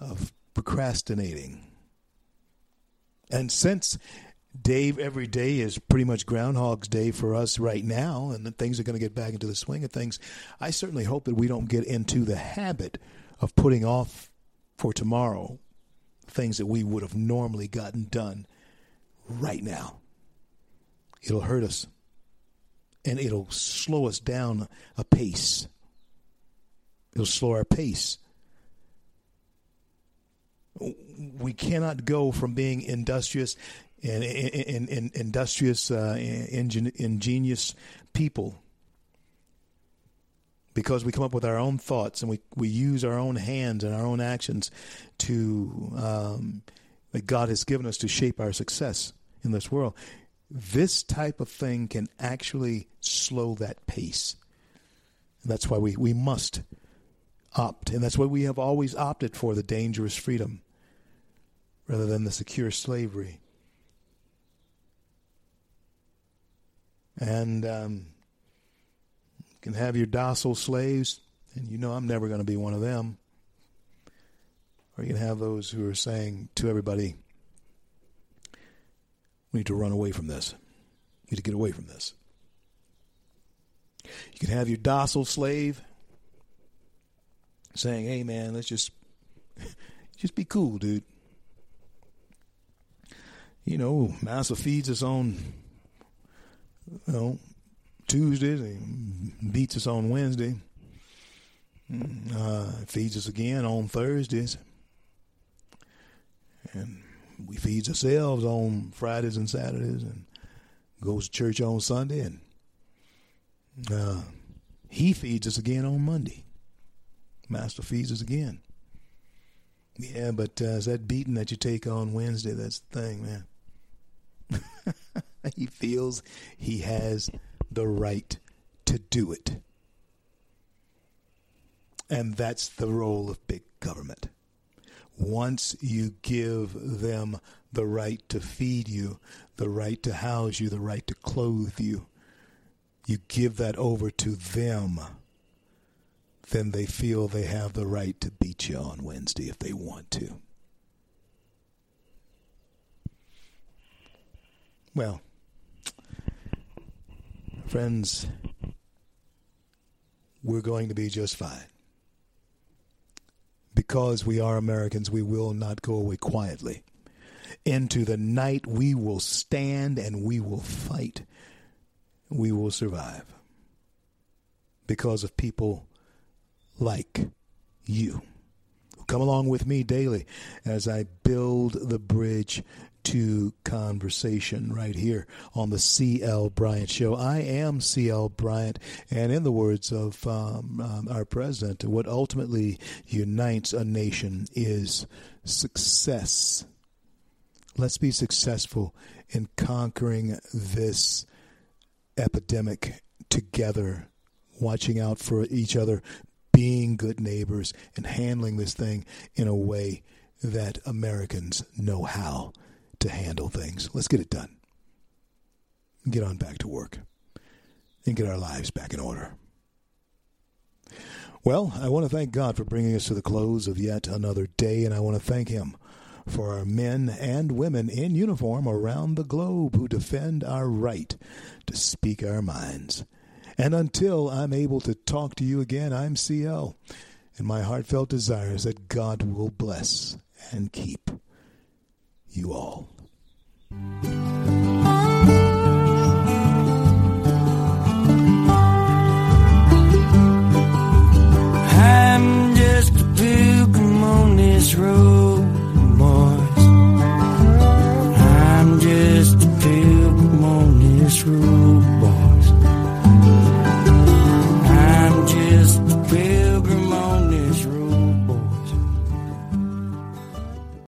of procrastinating. And since Dave, every day is pretty much Groundhog's Day for us right now, and things are going to get back into the swing of things. I certainly hope that we don't get into the habit of putting off for tomorrow things that we would have normally gotten done right now. It'll hurt us, and it'll slow us down a pace. It'll slow our pace. We cannot go from being industrious and, and, and industrious, uh, ingenious people because we come up with our own thoughts and we, we use our own hands and our own actions to um, that God has given us to shape our success in this world. This type of thing can actually slow that pace. And that's why we, we must opt, and that's why we have always opted for the dangerous freedom rather than the secure slavery. And um, can have your docile slaves, and you know I'm never going to be one of them. Or you can have those who are saying to everybody, we need to run away from this. We need to get away from this. You can have your docile slave saying, "Hey, man, let's just [laughs] just be cool, dude." You know, Massa feeds us on, you know, Tuesdays and beats us on Wednesday. Uh, feeds us again on Thursdays, and we feeds ourselves on Fridays and Saturdays, and goes to church on Sunday, and uh, he feeds us again on Monday. Master feeds us again. Yeah, but uh, that beating that you take on Wednesday. That's the thing, man. [laughs] he feels he has the right to do it. And that's the role of big government. Once you give them the right to feed you, the right to house you, the right to clothe you, you give that over to them, then they feel they have the right to beat you on Wednesday if they want to. Well, friends, we're going to be just fine. Because we are Americans, we will not go away quietly. Into the night, we will stand and we will fight. We will survive. Because of people like you. Come along with me daily as I build the bridge to conversation right here on the C.L. Bryant Show. I am C.L. Bryant, and in the words of um, um, our president, what ultimately unites a nation is success. Let's be successful in conquering this epidemic together, watching out for each other, being good neighbors, and handling this thing in a way that Americans know how to handle things. Let's get it done. Get on back to work and get our lives back in order. Well, I want to thank God for bringing us to the close of yet another day, and I want to thank Him for our men and women in uniform around the globe who defend our right to speak our minds. And until I'm able to talk to you again, I'm CL, and my heartfelt desire is that God will bless and keep you all. I'm just a pilgrim on this road, boys. I'm just a pilgrim on this road.